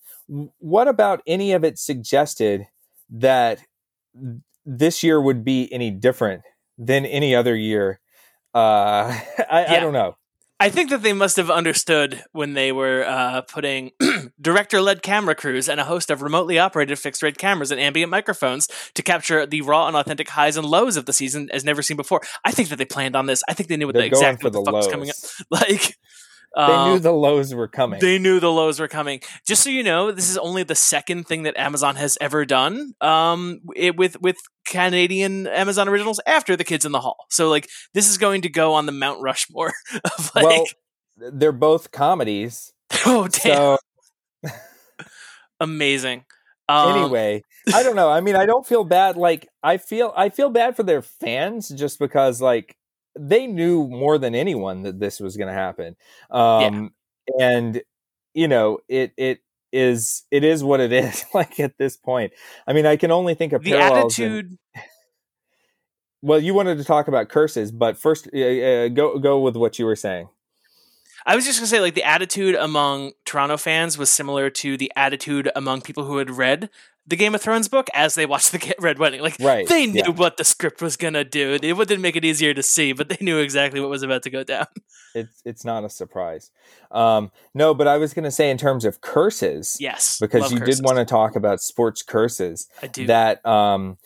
What about any of it suggested that this year would be any different than any other year? Uh, I, I don't know. I think that they must have understood when they were uh, putting director-led camera crews and a host of remotely operated fixed-rate cameras and ambient microphones to capture the raw and authentic highs and lows of the season as never seen before. I think that they planned on this. I think they knew what the exactly for what the the fuck was coming up. Like, they knew um, the lows were coming. They knew the lows were coming. Just so you know, this is only the second thing that Amazon has ever done um, it, with with Canadian Amazon originals after The Kids in the Hall. So like this is going to go on the Mount Rushmore of like. Well, they're both comedies. Oh damn! So... Amazing. Um, anyway, I don't know. I mean, I don't feel bad. Like I feel, I feel bad for their fans just because like they knew more than anyone that this was going to happen. Um, yeah. and you know, it, it, is it is what it is like at this point i mean i can only think of the attitude well you wanted to talk about curses but first uh, go go with what you were saying I was just gonna say, like the attitude among Toronto fans was similar to the attitude among people who had read the Game of Thrones book as they watched the Red Wedding. Like right, they knew yeah. what the script was gonna do. It didn't make it easier to see, but they knew exactly what was about to go down. It's it's not a surprise. Um, no, but I was gonna say in terms of curses, yes, because you curses. did want to talk about sports curses. I do that. Um,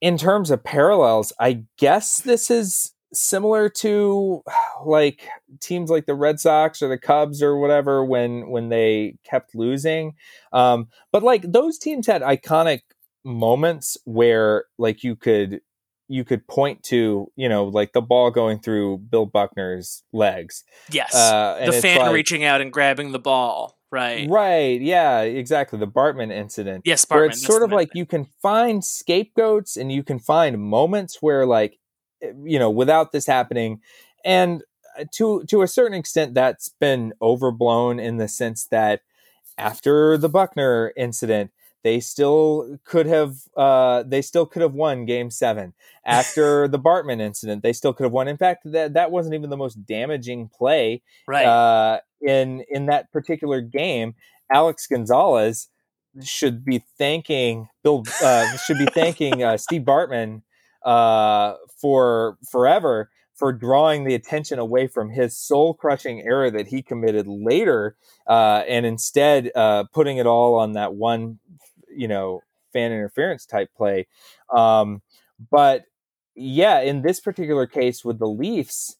in terms of parallels, I guess this is similar to like teams like the Red Sox or the Cubs or whatever when when they kept losing. Um, but like those teams had iconic moments where like you could you could point to you know like the ball going through Bill Buckner's legs. Yes, uh, the fan like, reaching out and grabbing the ball. Right. Right. Yeah. Exactly. The Bartman incident. Yes, Bartman. Where it's sort of like you can find scapegoats and you can find moments where like you know, without this happening. And uh, to to a certain extent, that's been overblown in the sense that after the Buckner incident, they still could have uh, they still could have won Game Seven. After the Bartman incident, they still could have won. In fact, that that wasn't even the most damaging play right. uh, in in that particular game. Alex Gonzalez should be thanking Bill uh, should be thanking uh, Steve Bartman uh, for forever for drawing the attention away from his soul crushing error that he committed later uh, and instead uh, putting it all on that one, you know, fan interference type play. Um, but yeah, in this particular case with the Leafs,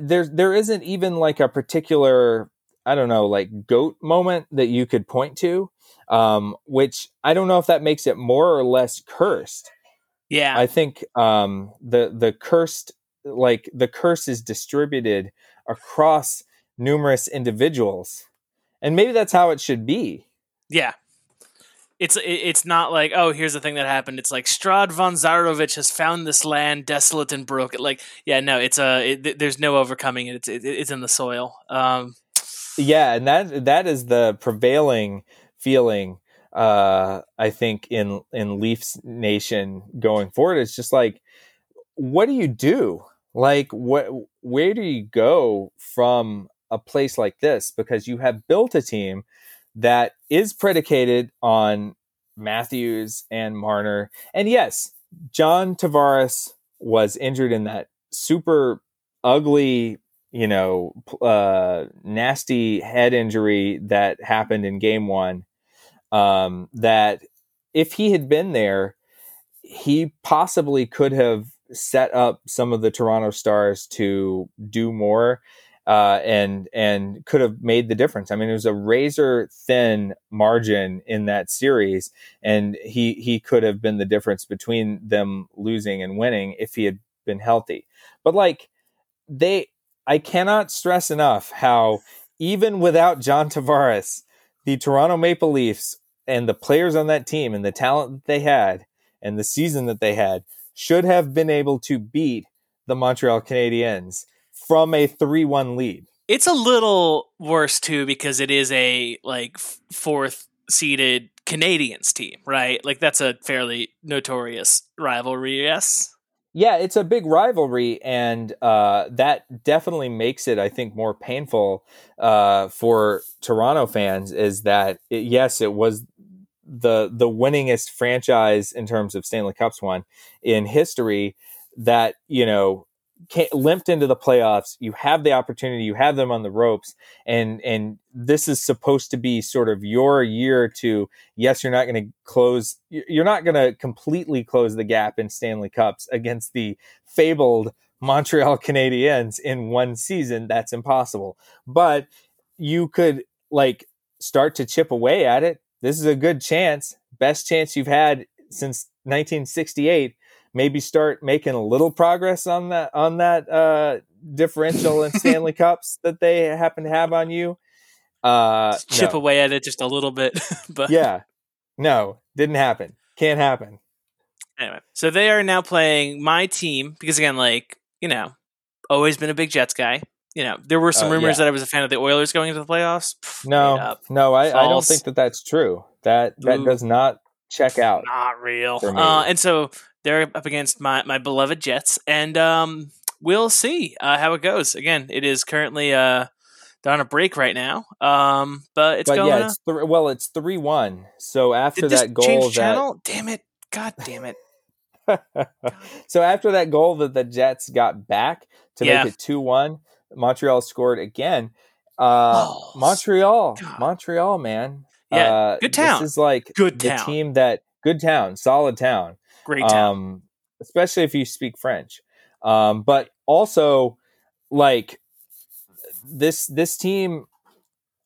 there there isn't even like a particular I don't know like goat moment that you could point to, um, which I don't know if that makes it more or less cursed. Yeah. I think um, the the cursed like the curse is distributed across numerous individuals. And maybe that's how it should be. Yeah. It's it's not like oh here's the thing that happened. It's like Strahd von Zarovich has found this land desolate and broken. Like yeah no it's a it, there's no overcoming it. It's it, it's in the soil. Um, yeah, and that that is the prevailing feeling uh, I think in in Leafs Nation going forward. It's just like, what do you do? Like, what? Where do you go from a place like this? Because you have built a team that is predicated on Matthews and Marner, and yes, John Tavares was injured in that super ugly you know, uh, nasty head injury that happened in game one um, that if he had been there, he possibly could have set up some of the Toronto Stars to do more uh, and and could have made the difference. I mean, it was a razor thin margin in that series, and he he could have been the difference between them losing and winning if he had been healthy. But like they, I cannot stress enough how even without John Tavares, the Toronto Maple Leafs and the players on that team and the talent that they had and the season that they had should have been able to beat the Montreal Canadiens from a 3-1 lead. It's a little worse too because it is a like fourth seeded Canadiens team, right? Like that's a fairly notorious rivalry, yes yeah, it's a big rivalry, and uh, that definitely makes it, I think, more painful uh, for Toronto fans. Is that it, yes, it was the the winningest franchise in terms of Stanley Cups won in history. That you know limped into the playoffs. You have the opportunity. You have them on the ropes, and and this is supposed to be sort of your year to. Yes, you're not going to close. You're not going to completely close the gap in Stanley Cups against the fabled Montreal Canadiens in one season. That's impossible. But you could like start to chip away at it. This is a good chance, best chance you've had since 1968. Maybe start making a little progress on that on that uh, differential and Stanley Cups that they happen to have on you. Uh, chip no. away at it just a little bit, but yeah, no, didn't happen. Can't happen. Anyway, so they are now playing my team because again, like you know, always been a big Jets guy. You know, there were some Uh, rumors yeah. that I was a fan of the Oilers going into the playoffs. Pff, No, no, I, I don't think that that's true. That that Ooh. does not check out. not real. Uh, and so they're up against my my beloved Jets, and um, we'll see uh, how it goes. Again, it is currently uh, they're on a break right now, um, but it's but going. yeah, it's th- well, it's three one. So after that goal, that channel? Damn it! God damn it! so after that goal that the Jets got back to Yeah. make it two one, Montreal scored again. Uh, Oh, Montreal, God. Montreal, man. Yeah, uh, good town. This is like Good the team that good town, solid town. Great town. um, especially if you speak French. Um, but also, like this this team,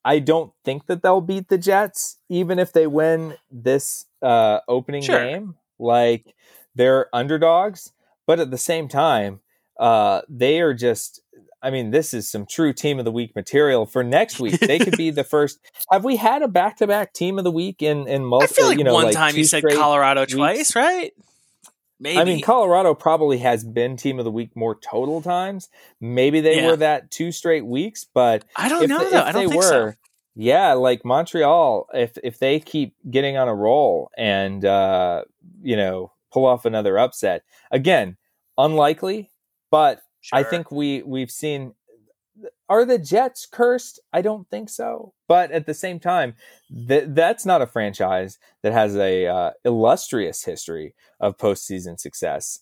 I don't think that they'll beat the Jets, even if they win this uh, opening Sure. game. Like they're underdogs, but at the same time, uh, they are just. I mean, this is some true team of the week material for next week. They could be the first. Have we had a back to back team of the week in in I multiple? feel like you know, one like time you said Colorado weeks? twice, right? Maybe. I mean, Colorado probably has been team of the week more total times. Maybe they Yeah. were that two straight weeks, but I don't know the- I don't they think were, so. yeah, like Montreal, if if they keep getting on a roll and uh, you know pull off another upset, again, unlikely, but I think we we've seen. Are the Jets cursed? I don't think so. But at the same time, th- that's not a franchise that has a uh, illustrious history of postseason success.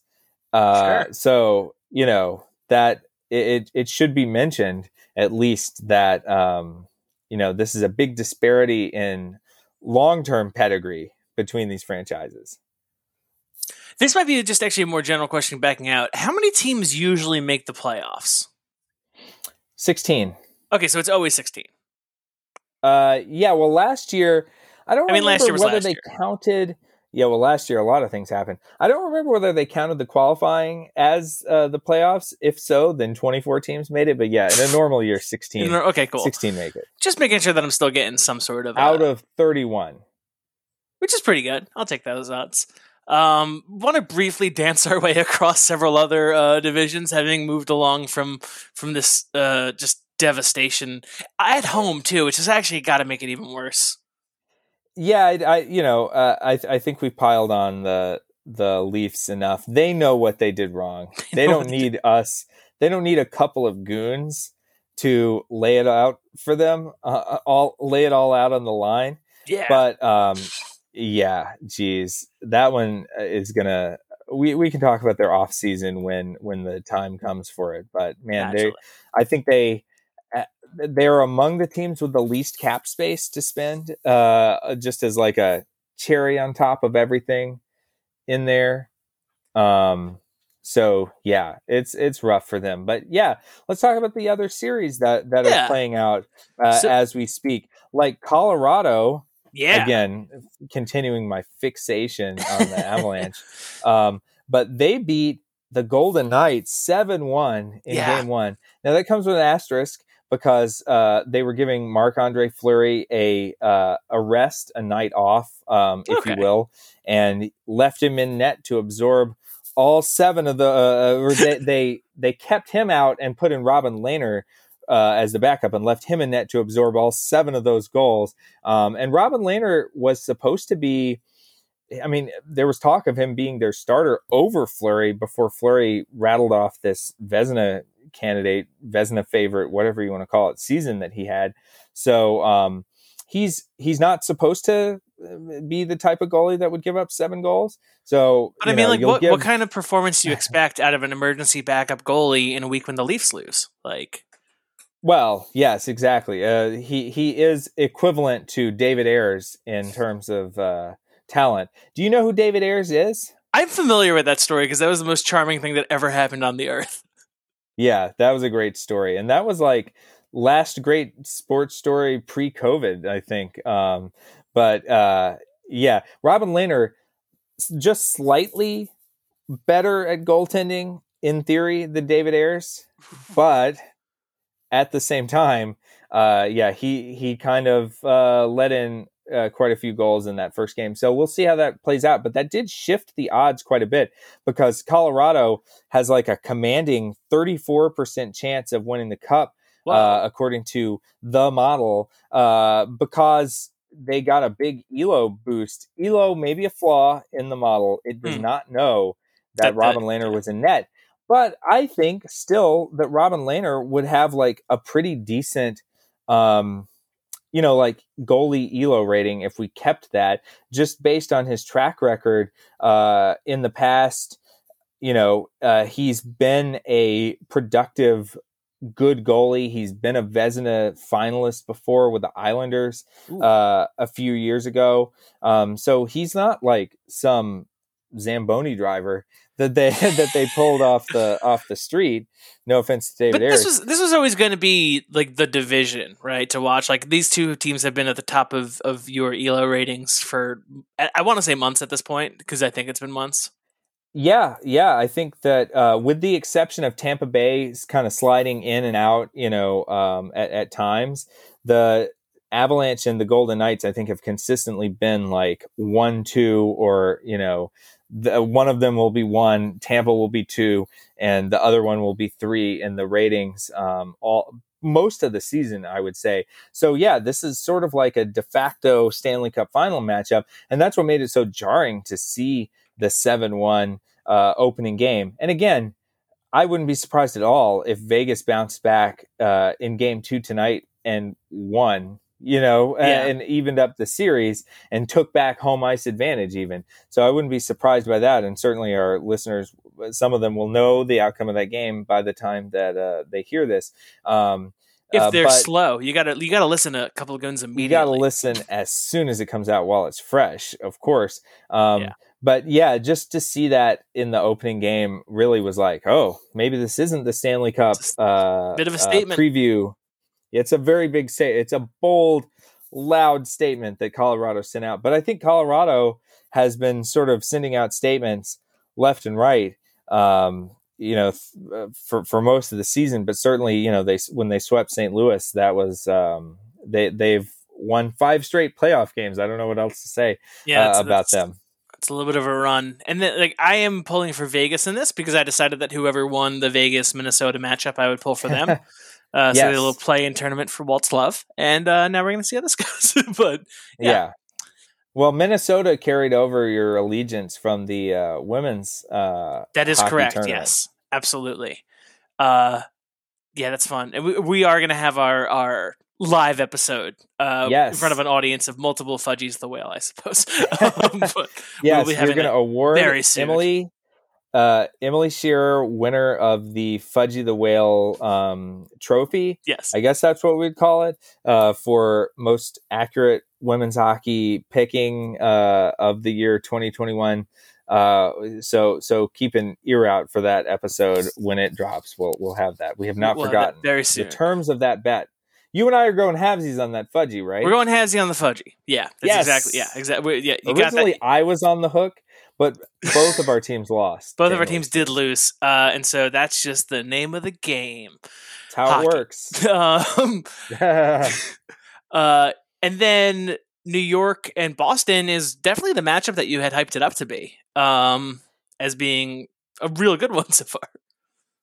Uh, Sure. So you know that it, it it should be mentioned at least that um, you know this is a big disparity in long term pedigree between these franchises. This might be just actually a more general question backing out. How many teams usually make the playoffs? Sixteen. Okay, so it's always 16. Uh, yeah. Well, last year, I don't. I mean, last remember year was whether last they year. counted. Yeah, well, last year a lot of things happened. I don't remember whether they counted the qualifying as uh, the playoffs. If so, then 24 teams made it. But yeah, in a normal year, 16, Okay, cool. 16 make it Just making sure that I'm still getting some sort of uh, out of 31. which is pretty good. I'll take those odds. Um, want to briefly dance our way across several other uh, divisions, having moved along from from this uh, just devastation at home too, which has actually got to make it even worse. Yeah, I, I you know, uh, I I think we piled on the the Leafs enough. They know what they did wrong. They don't need us. They don't need a couple of goons to lay it out for them. Uh, all lay it all out on the line. Yeah, But um, yeah, geez, that one is gonna. We, we can talk about their off season when when the time comes for it. But man, they. I think they uh, they're among the teams with the least cap space to spend. Uh, just as like a cherry on top of everything in there. Um, so yeah, it's it's rough for them. But yeah, let's talk about the other series that that Yeah. are playing out uh, So- as we speak. Like Colorado, yeah. again, continuing my fixation on the Avalanche. Um, but they beat the Golden Knights 7 1 in Yeah. game one. Now, that comes with an asterisk because uh, they were giving Marc Andre Fleury a, uh, a rest, a night off, um, if you will, and left him in net to absorb all seven of the. Uh, they, they, they kept him out and put in Robin Lehner. Uh, as the backup and left him in net to absorb all seven of those goals. Um, and Robin Lehner was supposed to be, I mean, there was talk of him being their starter over Fleury before Fleury rattled off this Vezina candidate, Vezina favorite, whatever you want to call it, season that he had. So um, he's he's not supposed to uh, be the type of goalie that would give up seven goals. So, But I mean, know, like, what, give- what kind of performance do you expect out of an emergency backup goalie in a week when the Leafs lose? Like, Well, yes, exactly. Uh, he he is equivalent to David Ayres in terms of uh, talent. Do you know who David Ayres is? I'm familiar with that story because that was the most charming thing that ever happened on the earth. Yeah, that was a great story. And that was like last great sports story pre COVID, I think. Um, but uh, yeah, Robin Lehner just slightly better at goaltending in theory than David Ayres, but at the same time, uh, yeah, he he kind of uh, let in uh, quite a few goals in that first game. So we'll see how that plays out. But that did shift the odds quite a bit because Colorado has like a commanding 34% chance of winning the cup, uh, according to the model, uh, because they got a big Elo boost. Elo may be a flaw in the model. It does hmm. not know that, that Robin Lehner was in net. But I think still that Robin Lehner would have like a pretty decent um, you know, like goalie Elo rating if we kept that just based on his track record uh, in the past. You know, uh, he's been a productive, good goalie. He's been a Vezina finalist before with the Islanders uh, a few years ago. Um, so he's not like some Zamboni driver that they that they pulled off the off the street. No offense to David. But this was this was always going to be like the division, right? To watch like these two teams have been at the top of of your Elo ratings for I, I want to say months at this point because I think it's been months. Yeah, yeah, I think that uh, with the exception of Tampa Bay kind of sliding in and out, you know, um, at, at times, the Avalanche and the Golden Knights, I think, have consistently been like one, two, or you know, the, one of them will be one, Tampa will be two, and the other one will be three in the ratings. Um, all most of the season, I would say. So yeah, this is sort of like a de facto Stanley Cup final matchup, and that's what made it so jarring to see the seven-one uh, opening game. And again, I wouldn't be surprised at all if Vegas bounced back uh, in Game Two tonight and won you know, yeah. and evened up the series and took back home ice advantage even. So I wouldn't be surprised by that. And certainly our listeners, some of them will know the outcome of that game by the time that uh, they hear this. Um, if uh, they're slow, you gotta you gotta listen to a couple of goons immediately. You gotta listen as soon as it comes out while it's fresh, of course. Um, yeah. But yeah, just to see that in the opening game really was like, oh, maybe this isn't the Stanley Cup uh, bit of a uh, statement preview it's a very big say. It's a bold, loud statement that Colorado sent out. But I think Colorado has been sort of sending out statements left and right. Um, you know, uh, for for most of the season, but certainly, you know, they when they swept St. Louis, that was um, they they've won five straight playoff games. I don't know what else to say yeah, uh, about them. It's a little bit of a run, and then, like I am pulling for Vegas in this because I decided that whoever won the Vegas Minnesota matchup, I would pull for them. Uh, yes. So a little play in tournament for Walt's Love, and uh, now we're going to see how this goes. but yeah. yeah. Well, Minnesota carried over your allegiance from the uh, women's. Uh, that is correct. Tournament. Yes, absolutely. Uh, yeah, that's fun, and we, we are going to have our our live episode uh, yes. in front of an audience of multiple Fudgies the whale, I suppose. um, but yes, we'll you're going to award very soon. Emily uh, Emily Shearer, winner of the Fudgie the Whale um, trophy. Yes. I guess that's what we'd call it uh, for most accurate women's hockey picking uh, of the year 2021. Uh, so so keep an ear out for that episode when it drops. We'll we'll have that. We have not we'll forgotten very soon. the terms of that bet. You and I are going halvesies on that fudgy, right? We're going halvesy on the fudgy. Yeah, that's yes. exactly. Yeah, exactly. Yeah, originally I was on the hook but both of our teams lost. both of our teams did lose, uh, and so that's just the name of the game. That's how Hockey. it works. um, uh, and then New York and Boston is definitely the matchup that you had hyped it up to be um, as being a real good one so far.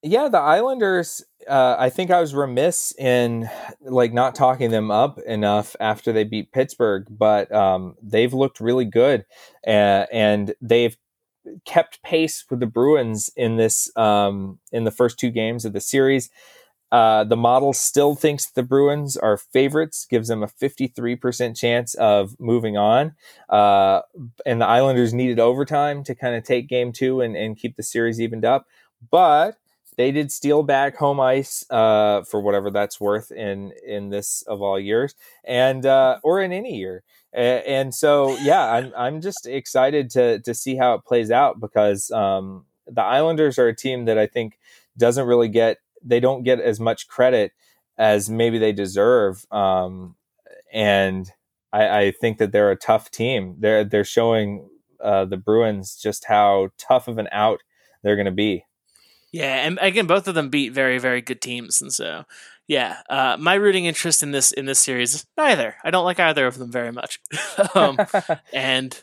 Yeah, the Islanders. Uh, I think I was remiss in like not talking them up enough after they beat Pittsburgh, but um, they've looked really good, uh, and they've kept pace with the Bruins in this um, in the first two games of the series. Uh, the model still thinks the Bruins are favorites, gives them a 53% chance of moving on. Uh, and the Islanders needed overtime to kind of take game two and, and keep the series evened up. But they did steal back home ice uh, for whatever that's worth in in this of all years, and uh, or in any year. And so, yeah, I'm I'm just excited to to see how it plays out because um, the Islanders are a team that I think doesn't really get they don't get as much credit as maybe they deserve. Um, and I, I, think that they're a tough team. They're they're showing uh, the Bruins just how tough of an out they're going to be. Yeah, and again, both of them beat very very good teams, and so yeah, uh, my rooting interest in this in this series neither. I don't like either of them very much, um, and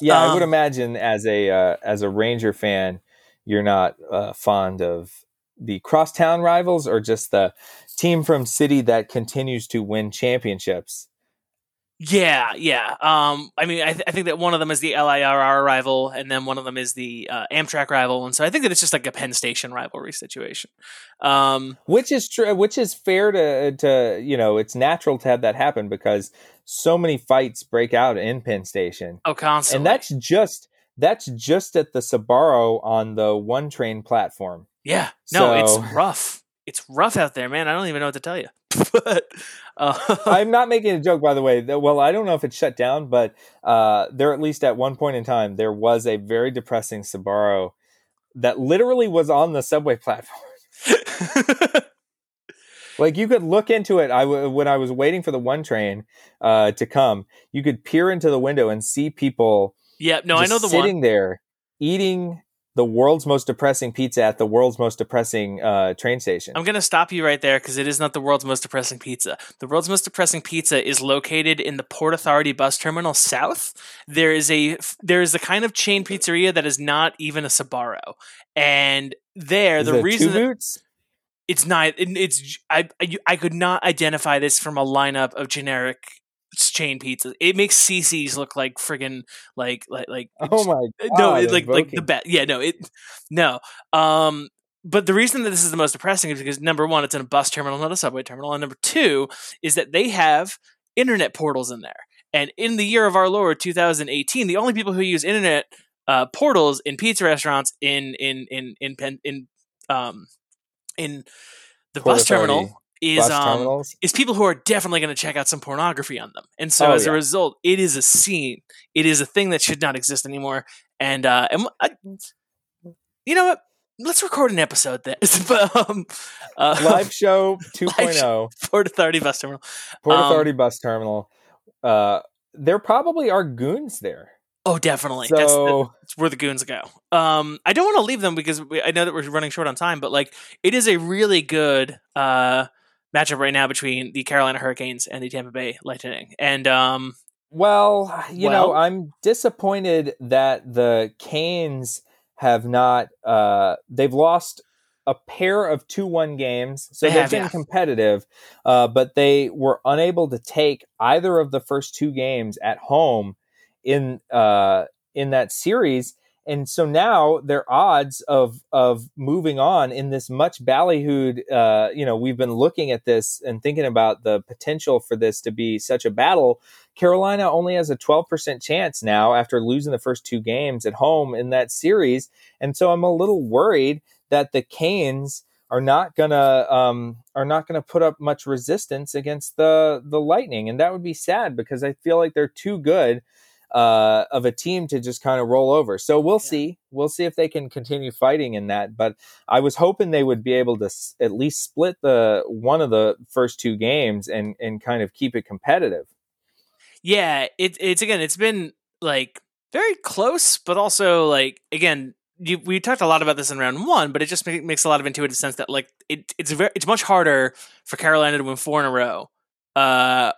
yeah, um, I would um, imagine as a uh, as a Ranger fan, you're not uh, fond of the crosstown rivals or just the team from city that continues to win championships. Yeah, yeah. Um, I mean, I, th- I, think that one of them is the LIRR rival, and then one of them is the uh, Amtrak rival, and so I think that it's just like a Penn Station rivalry situation. Um, which is true. Which is fair to to you know, it's natural to have that happen because so many fights break out in Penn Station. Oh, constantly, and that's just that's just at the Sbarro on the one train platform. Yeah, no, so, it's rough. It's rough out there, man. I don't even know what to tell you. but uh, I'm not making a joke, by the way. Well, I don't know if it's shut down, but uh, there at least at one point in time there was a very depressing Sbarro that literally was on the subway platform. like you could look into it. I w- when I was waiting for the one train uh, to come, you could peer into the window and see people. Yeah, no, I know the sitting one. there eating the world's most depressing pizza at the world's most depressing uh, train station. I'm going to stop you right there because it is not the world's most depressing pizza. The world's most depressing pizza is located in the Port Authority bus terminal south. There is a there is a kind of chain pizzeria that is not even a Sbarro, and there is the reason boots. It's not. It's I, I I could not identify this from a lineup of generic chain pizzas. It makes CiCi's look like friggin' like like like oh my god, no it, like like the best yeah no it no um but the reason that this is the most depressing is because number one it's in a bus terminal not a subway terminal and number two is that they have internet portals in there and in the year of our Lord 2018 the only people who use internet uh, portals in pizza restaurants in in in in in, in um in the Port bus Authority. terminal is um is people who are definitely going to check out some pornography on them. And so oh, as yeah. a result, it is a scene. It is a thing that should not exist anymore. And uh and I, you know what? Let's record an episode that um, uh, live show 2.0 Port Authority bus terminal. Port um, Authority bus terminal. Uh there probably are goons there. Oh, definitely. So, that's, the, that's, where the goons go. Um, I don't want to leave them because we, I know that we're running short on time, but like it is a really good uh, matchup right now between the Carolina Hurricanes and the Tampa Bay Lightning. And um, well, you well, know, I'm disappointed that the Canes have not. Uh, they've lost a pair of two-one games, so they have been yeah. competitive, uh, but they were unable to take either of the first two games at home in uh, in that series and so now their odds of of moving on in this much ballyhooed uh, you know we've been looking at this and thinking about the potential for this to be such a battle. Carolina only has a 12% chance now after losing the first two games at home in that series. And so i'm a little worried that the canes are not gonna um, are not gonna put up much resistance against the the lightning. And that would be sad because i feel like they're too good uh, of a team to just kind of roll over. So we'll yeah. see. We'll see if they can continue fighting in that. But I was hoping they would be able to s- at least split the one of the first two games and and kind of keep it competitive. Yeah, it, it's again, it's been like very close, but also like again, you, we talked a lot about this in round one, but it just make, makes a lot of intuitive sense that like it, it's very it's much harder for Carolina to win four in a row. Uh,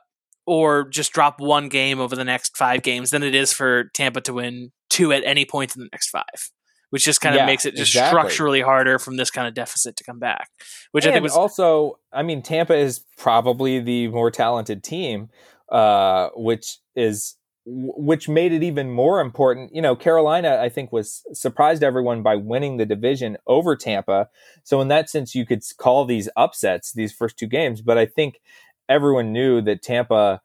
or just drop one game over the next five games than it is for Tampa to win two at any point in the next five, which just kind of yeah, makes it just exactly. structurally harder from this kind of deficit to come back. Which and I think was also, I mean, Tampa is probably the more talented team, uh, which is which made it even more important. You know, Carolina, I think, was surprised everyone by winning the division over Tampa. So in that sense, you could call these upsets these first two games. But I think everyone knew that Tampa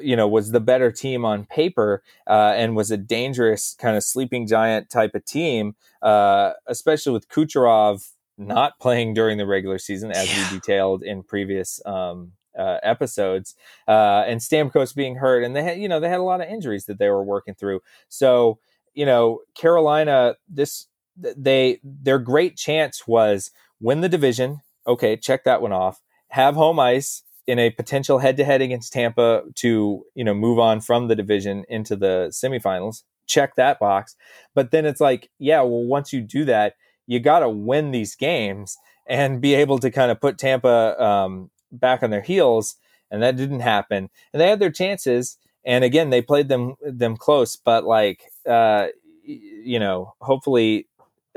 you know was the better team on paper uh, and was a dangerous kind of sleeping giant type of team, uh, especially with Kucherov not playing during the regular season, as yeah. we detailed in previous um, uh, episodes, uh, and Stamkos being hurt, and they had you know they had a lot of injuries that they were working through. So you know Carolina, this they their great chance was win the division, okay, check that one off. Have home ice in a potential head-to-head against Tampa to you know move on from the division into the semifinals. Check that box. But then it's like, yeah, well, once you do that, you got to win these games and be able to kind of put Tampa um, back on their heels. And that didn't happen. And they had their chances. And again, they played them them close. But like, uh, you know, hopefully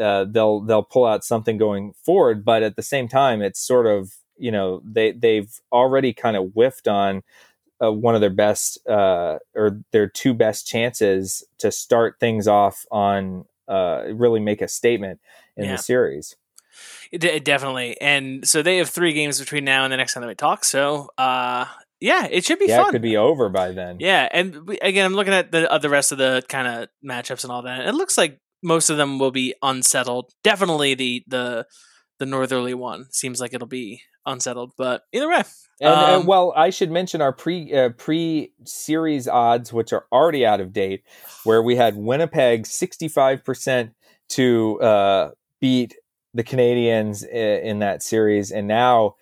uh, they'll they'll pull out something going forward. But at the same time, it's sort of you know they they've already kind of whiffed on uh, one of their best uh, or their two best chances to start things off on uh, really make a statement in yeah. the series. It, definitely, and so they have three games between now and the next time that we talk. So, uh, yeah, it should be yeah, fun. It could be over by then. Yeah, and we, again, I'm looking at the uh, the rest of the kind of matchups and all that. It looks like most of them will be unsettled. Definitely the the the northerly one seems like it'll be unsettled, but either way. And, um, and well, I should mention our pre uh, pre series odds, which are already out of date, where we had Winnipeg 65 percent to uh, beat the Canadiens in that series, and now,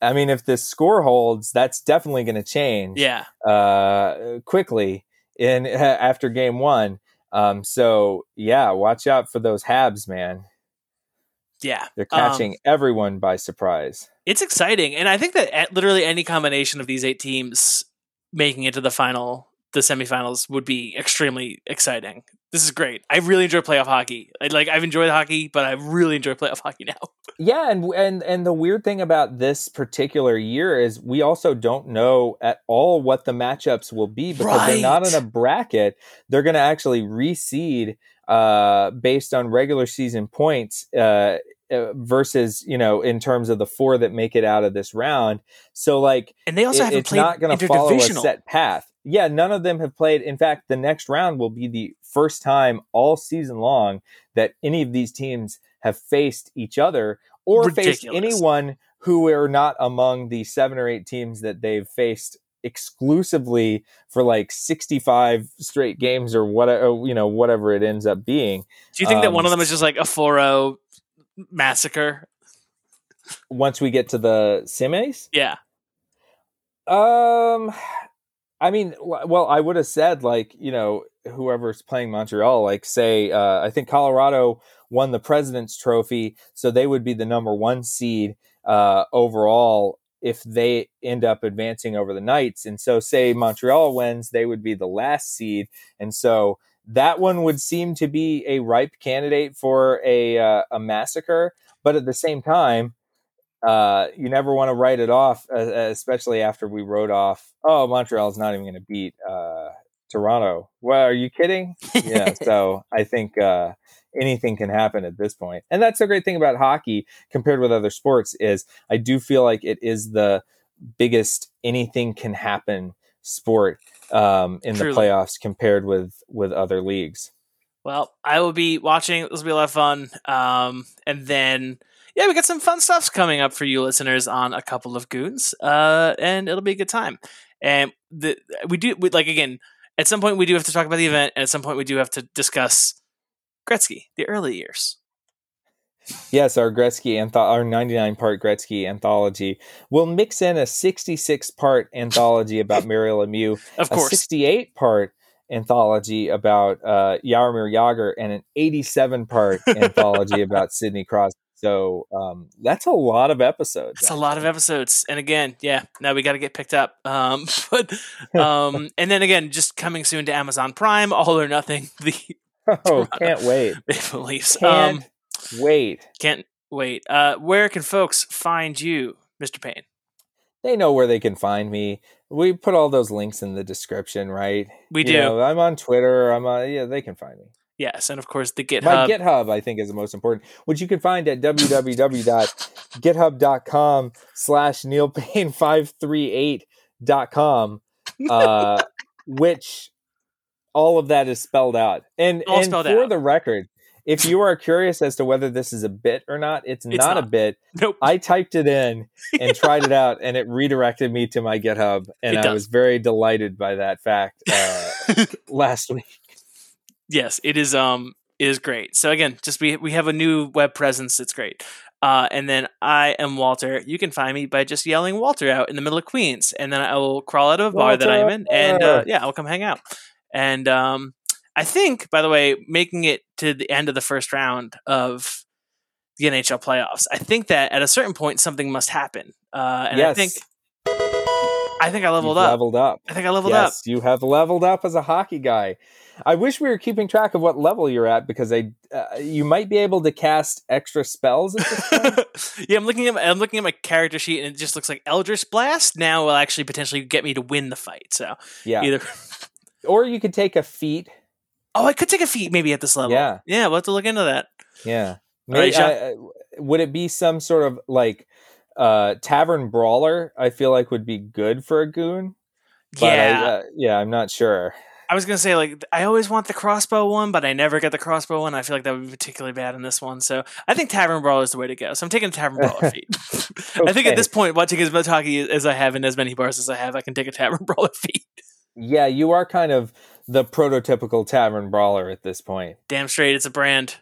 I mean, if this score holds, that's definitely going to change. Yeah, uh, quickly in after game one. Um, so yeah, watch out for those Habs, man. Yeah, they're catching um, everyone by surprise. It's exciting, and I think that literally any combination of these eight teams making it to the final, the semifinals, would be extremely exciting. This is great. I really enjoy playoff hockey. I, like I've enjoyed hockey, but I really enjoy playoff hockey now. Yeah, and and and the weird thing about this particular year is we also don't know at all what the matchups will be because right. they're not in a bracket. They're going to actually reseed uh, based on regular season points uh, uh, versus you know in terms of the four that make it out of this round. So like, and they also it, it's not going to follow a set path. Yeah, none of them have played. In fact, the next round will be the first time all season long that any of these teams have faced each other or Ridiculous. faced anyone who are not among the seven or eight teams that they've faced exclusively for like 65 straight games or whatever you know whatever it ends up being do you think um, that one of them is just like a 4-0 massacre. Once we get to the semis yeah. Um i mean well i would have said like you know whoever's playing Montreal, like say, uh, I think Colorado won the President's Trophy, so they would be the number one seed uh, overall if they end up advancing over the Knights. And so, say Montreal wins, they would be the last seed, and so that one would seem to be a ripe candidate for a uh, a massacre. But at the same time, uh, you never want to write it off, especially after we wrote off. Oh, Montreal's not even going to beat uh, Toronto. Well, are you kidding? Yeah. so I think uh, anything can happen at this point, and that's the great thing about hockey compared with other sports is I do feel like it is the biggest anything can happen sport um, in Truly. the playoffs compared with with other leagues. Well, I will be watching. This will be a lot of fun. Um, and then, yeah, we got some fun stuffs coming up for you listeners on a couple of goons, uh, and it'll be a good time. And the we do we, like again at some point we do have to talk about the event, and at some point we do have to discuss Gretzky, the early years. Yes, our Gretzky antho- our 99 part Gretzky anthology. We'll mix in a 66 part anthology about Mario Lemieux, of course, a 68 part anthology about uh, Jaromir Jagr, and an 87 part anthology about Sidney Crosby. So um, that's a lot of episodes. It's a lot of episodes, and again, yeah, now we got to get picked up. Um, but um, and then again, just coming soon to Amazon Prime, All or Nothing. The oh, can't wait. Maple Leafs. Can't um, wait. Can't wait. Uh, where can folks find you, Mister Paine? They know where they can find me. We put all those links in the description, right? We you do. Know, I'm on Twitter. I'm on. Yeah, they can find me. Yes, and of course the GitHub. My GitHub, I think, is the most important, which you can find at www.github.com slash neilpaine538.com, uh, which all of that is spelled out. And, all and for out. the record, if you are curious as to whether this is a bit or not, it's, it's not, not, a bit. Nope. I typed it in and tried it out, and it redirected me to my GitHub, and I was very delighted by that fact uh, last week yes, it is. Um, it is great. So again, just we we have a new web presence. It's great. Uh, and then I am Walter. You can find me by just yelling Walter out in the middle of Queens, and then I will crawl out of a bar that I'm in, and uh, yeah, I'll come hang out. And um, I think, by the way, making it to the end of the first round of the NHL playoffs, I think that at a certain point something must happen. Uh, and yes. I think I think I leveled You've up. Leveled up. I think I leveled yes, up. you have leveled up as a hockey guy. I wish we were keeping track of what level you're at because I, uh, you might be able to cast extra spells at this point. yeah, I'm looking at my, I'm looking at my character sheet and it just looks like Eldritch Blast now will actually potentially get me to win the fight. So yeah, either or you could take a feat. Oh, I could take a feat maybe at this level. Yeah, yeah, we'll have to look into that. Yeah, maybe, Right, I- I- would it be some sort of like uh, tavern brawler? I feel like would be good for a goon. But yeah, I, uh, yeah, I'm not sure. I was gonna say like I always want the crossbow one, but I never get the crossbow one. I feel like that would be particularly bad in this one. So I think Tavern Brawler is the way to go. So I'm taking Tavern Brawler feat. I think at this point, watching as much hockey as I have in as many bars as I have, I can take a Tavern Brawler feat. Yeah, you are kind of the prototypical tavern brawler at this point. Damn straight, it's a brand.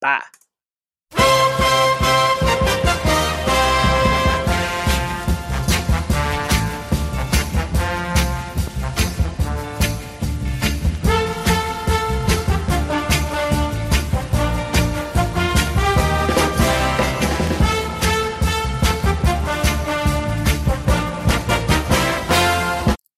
Bye.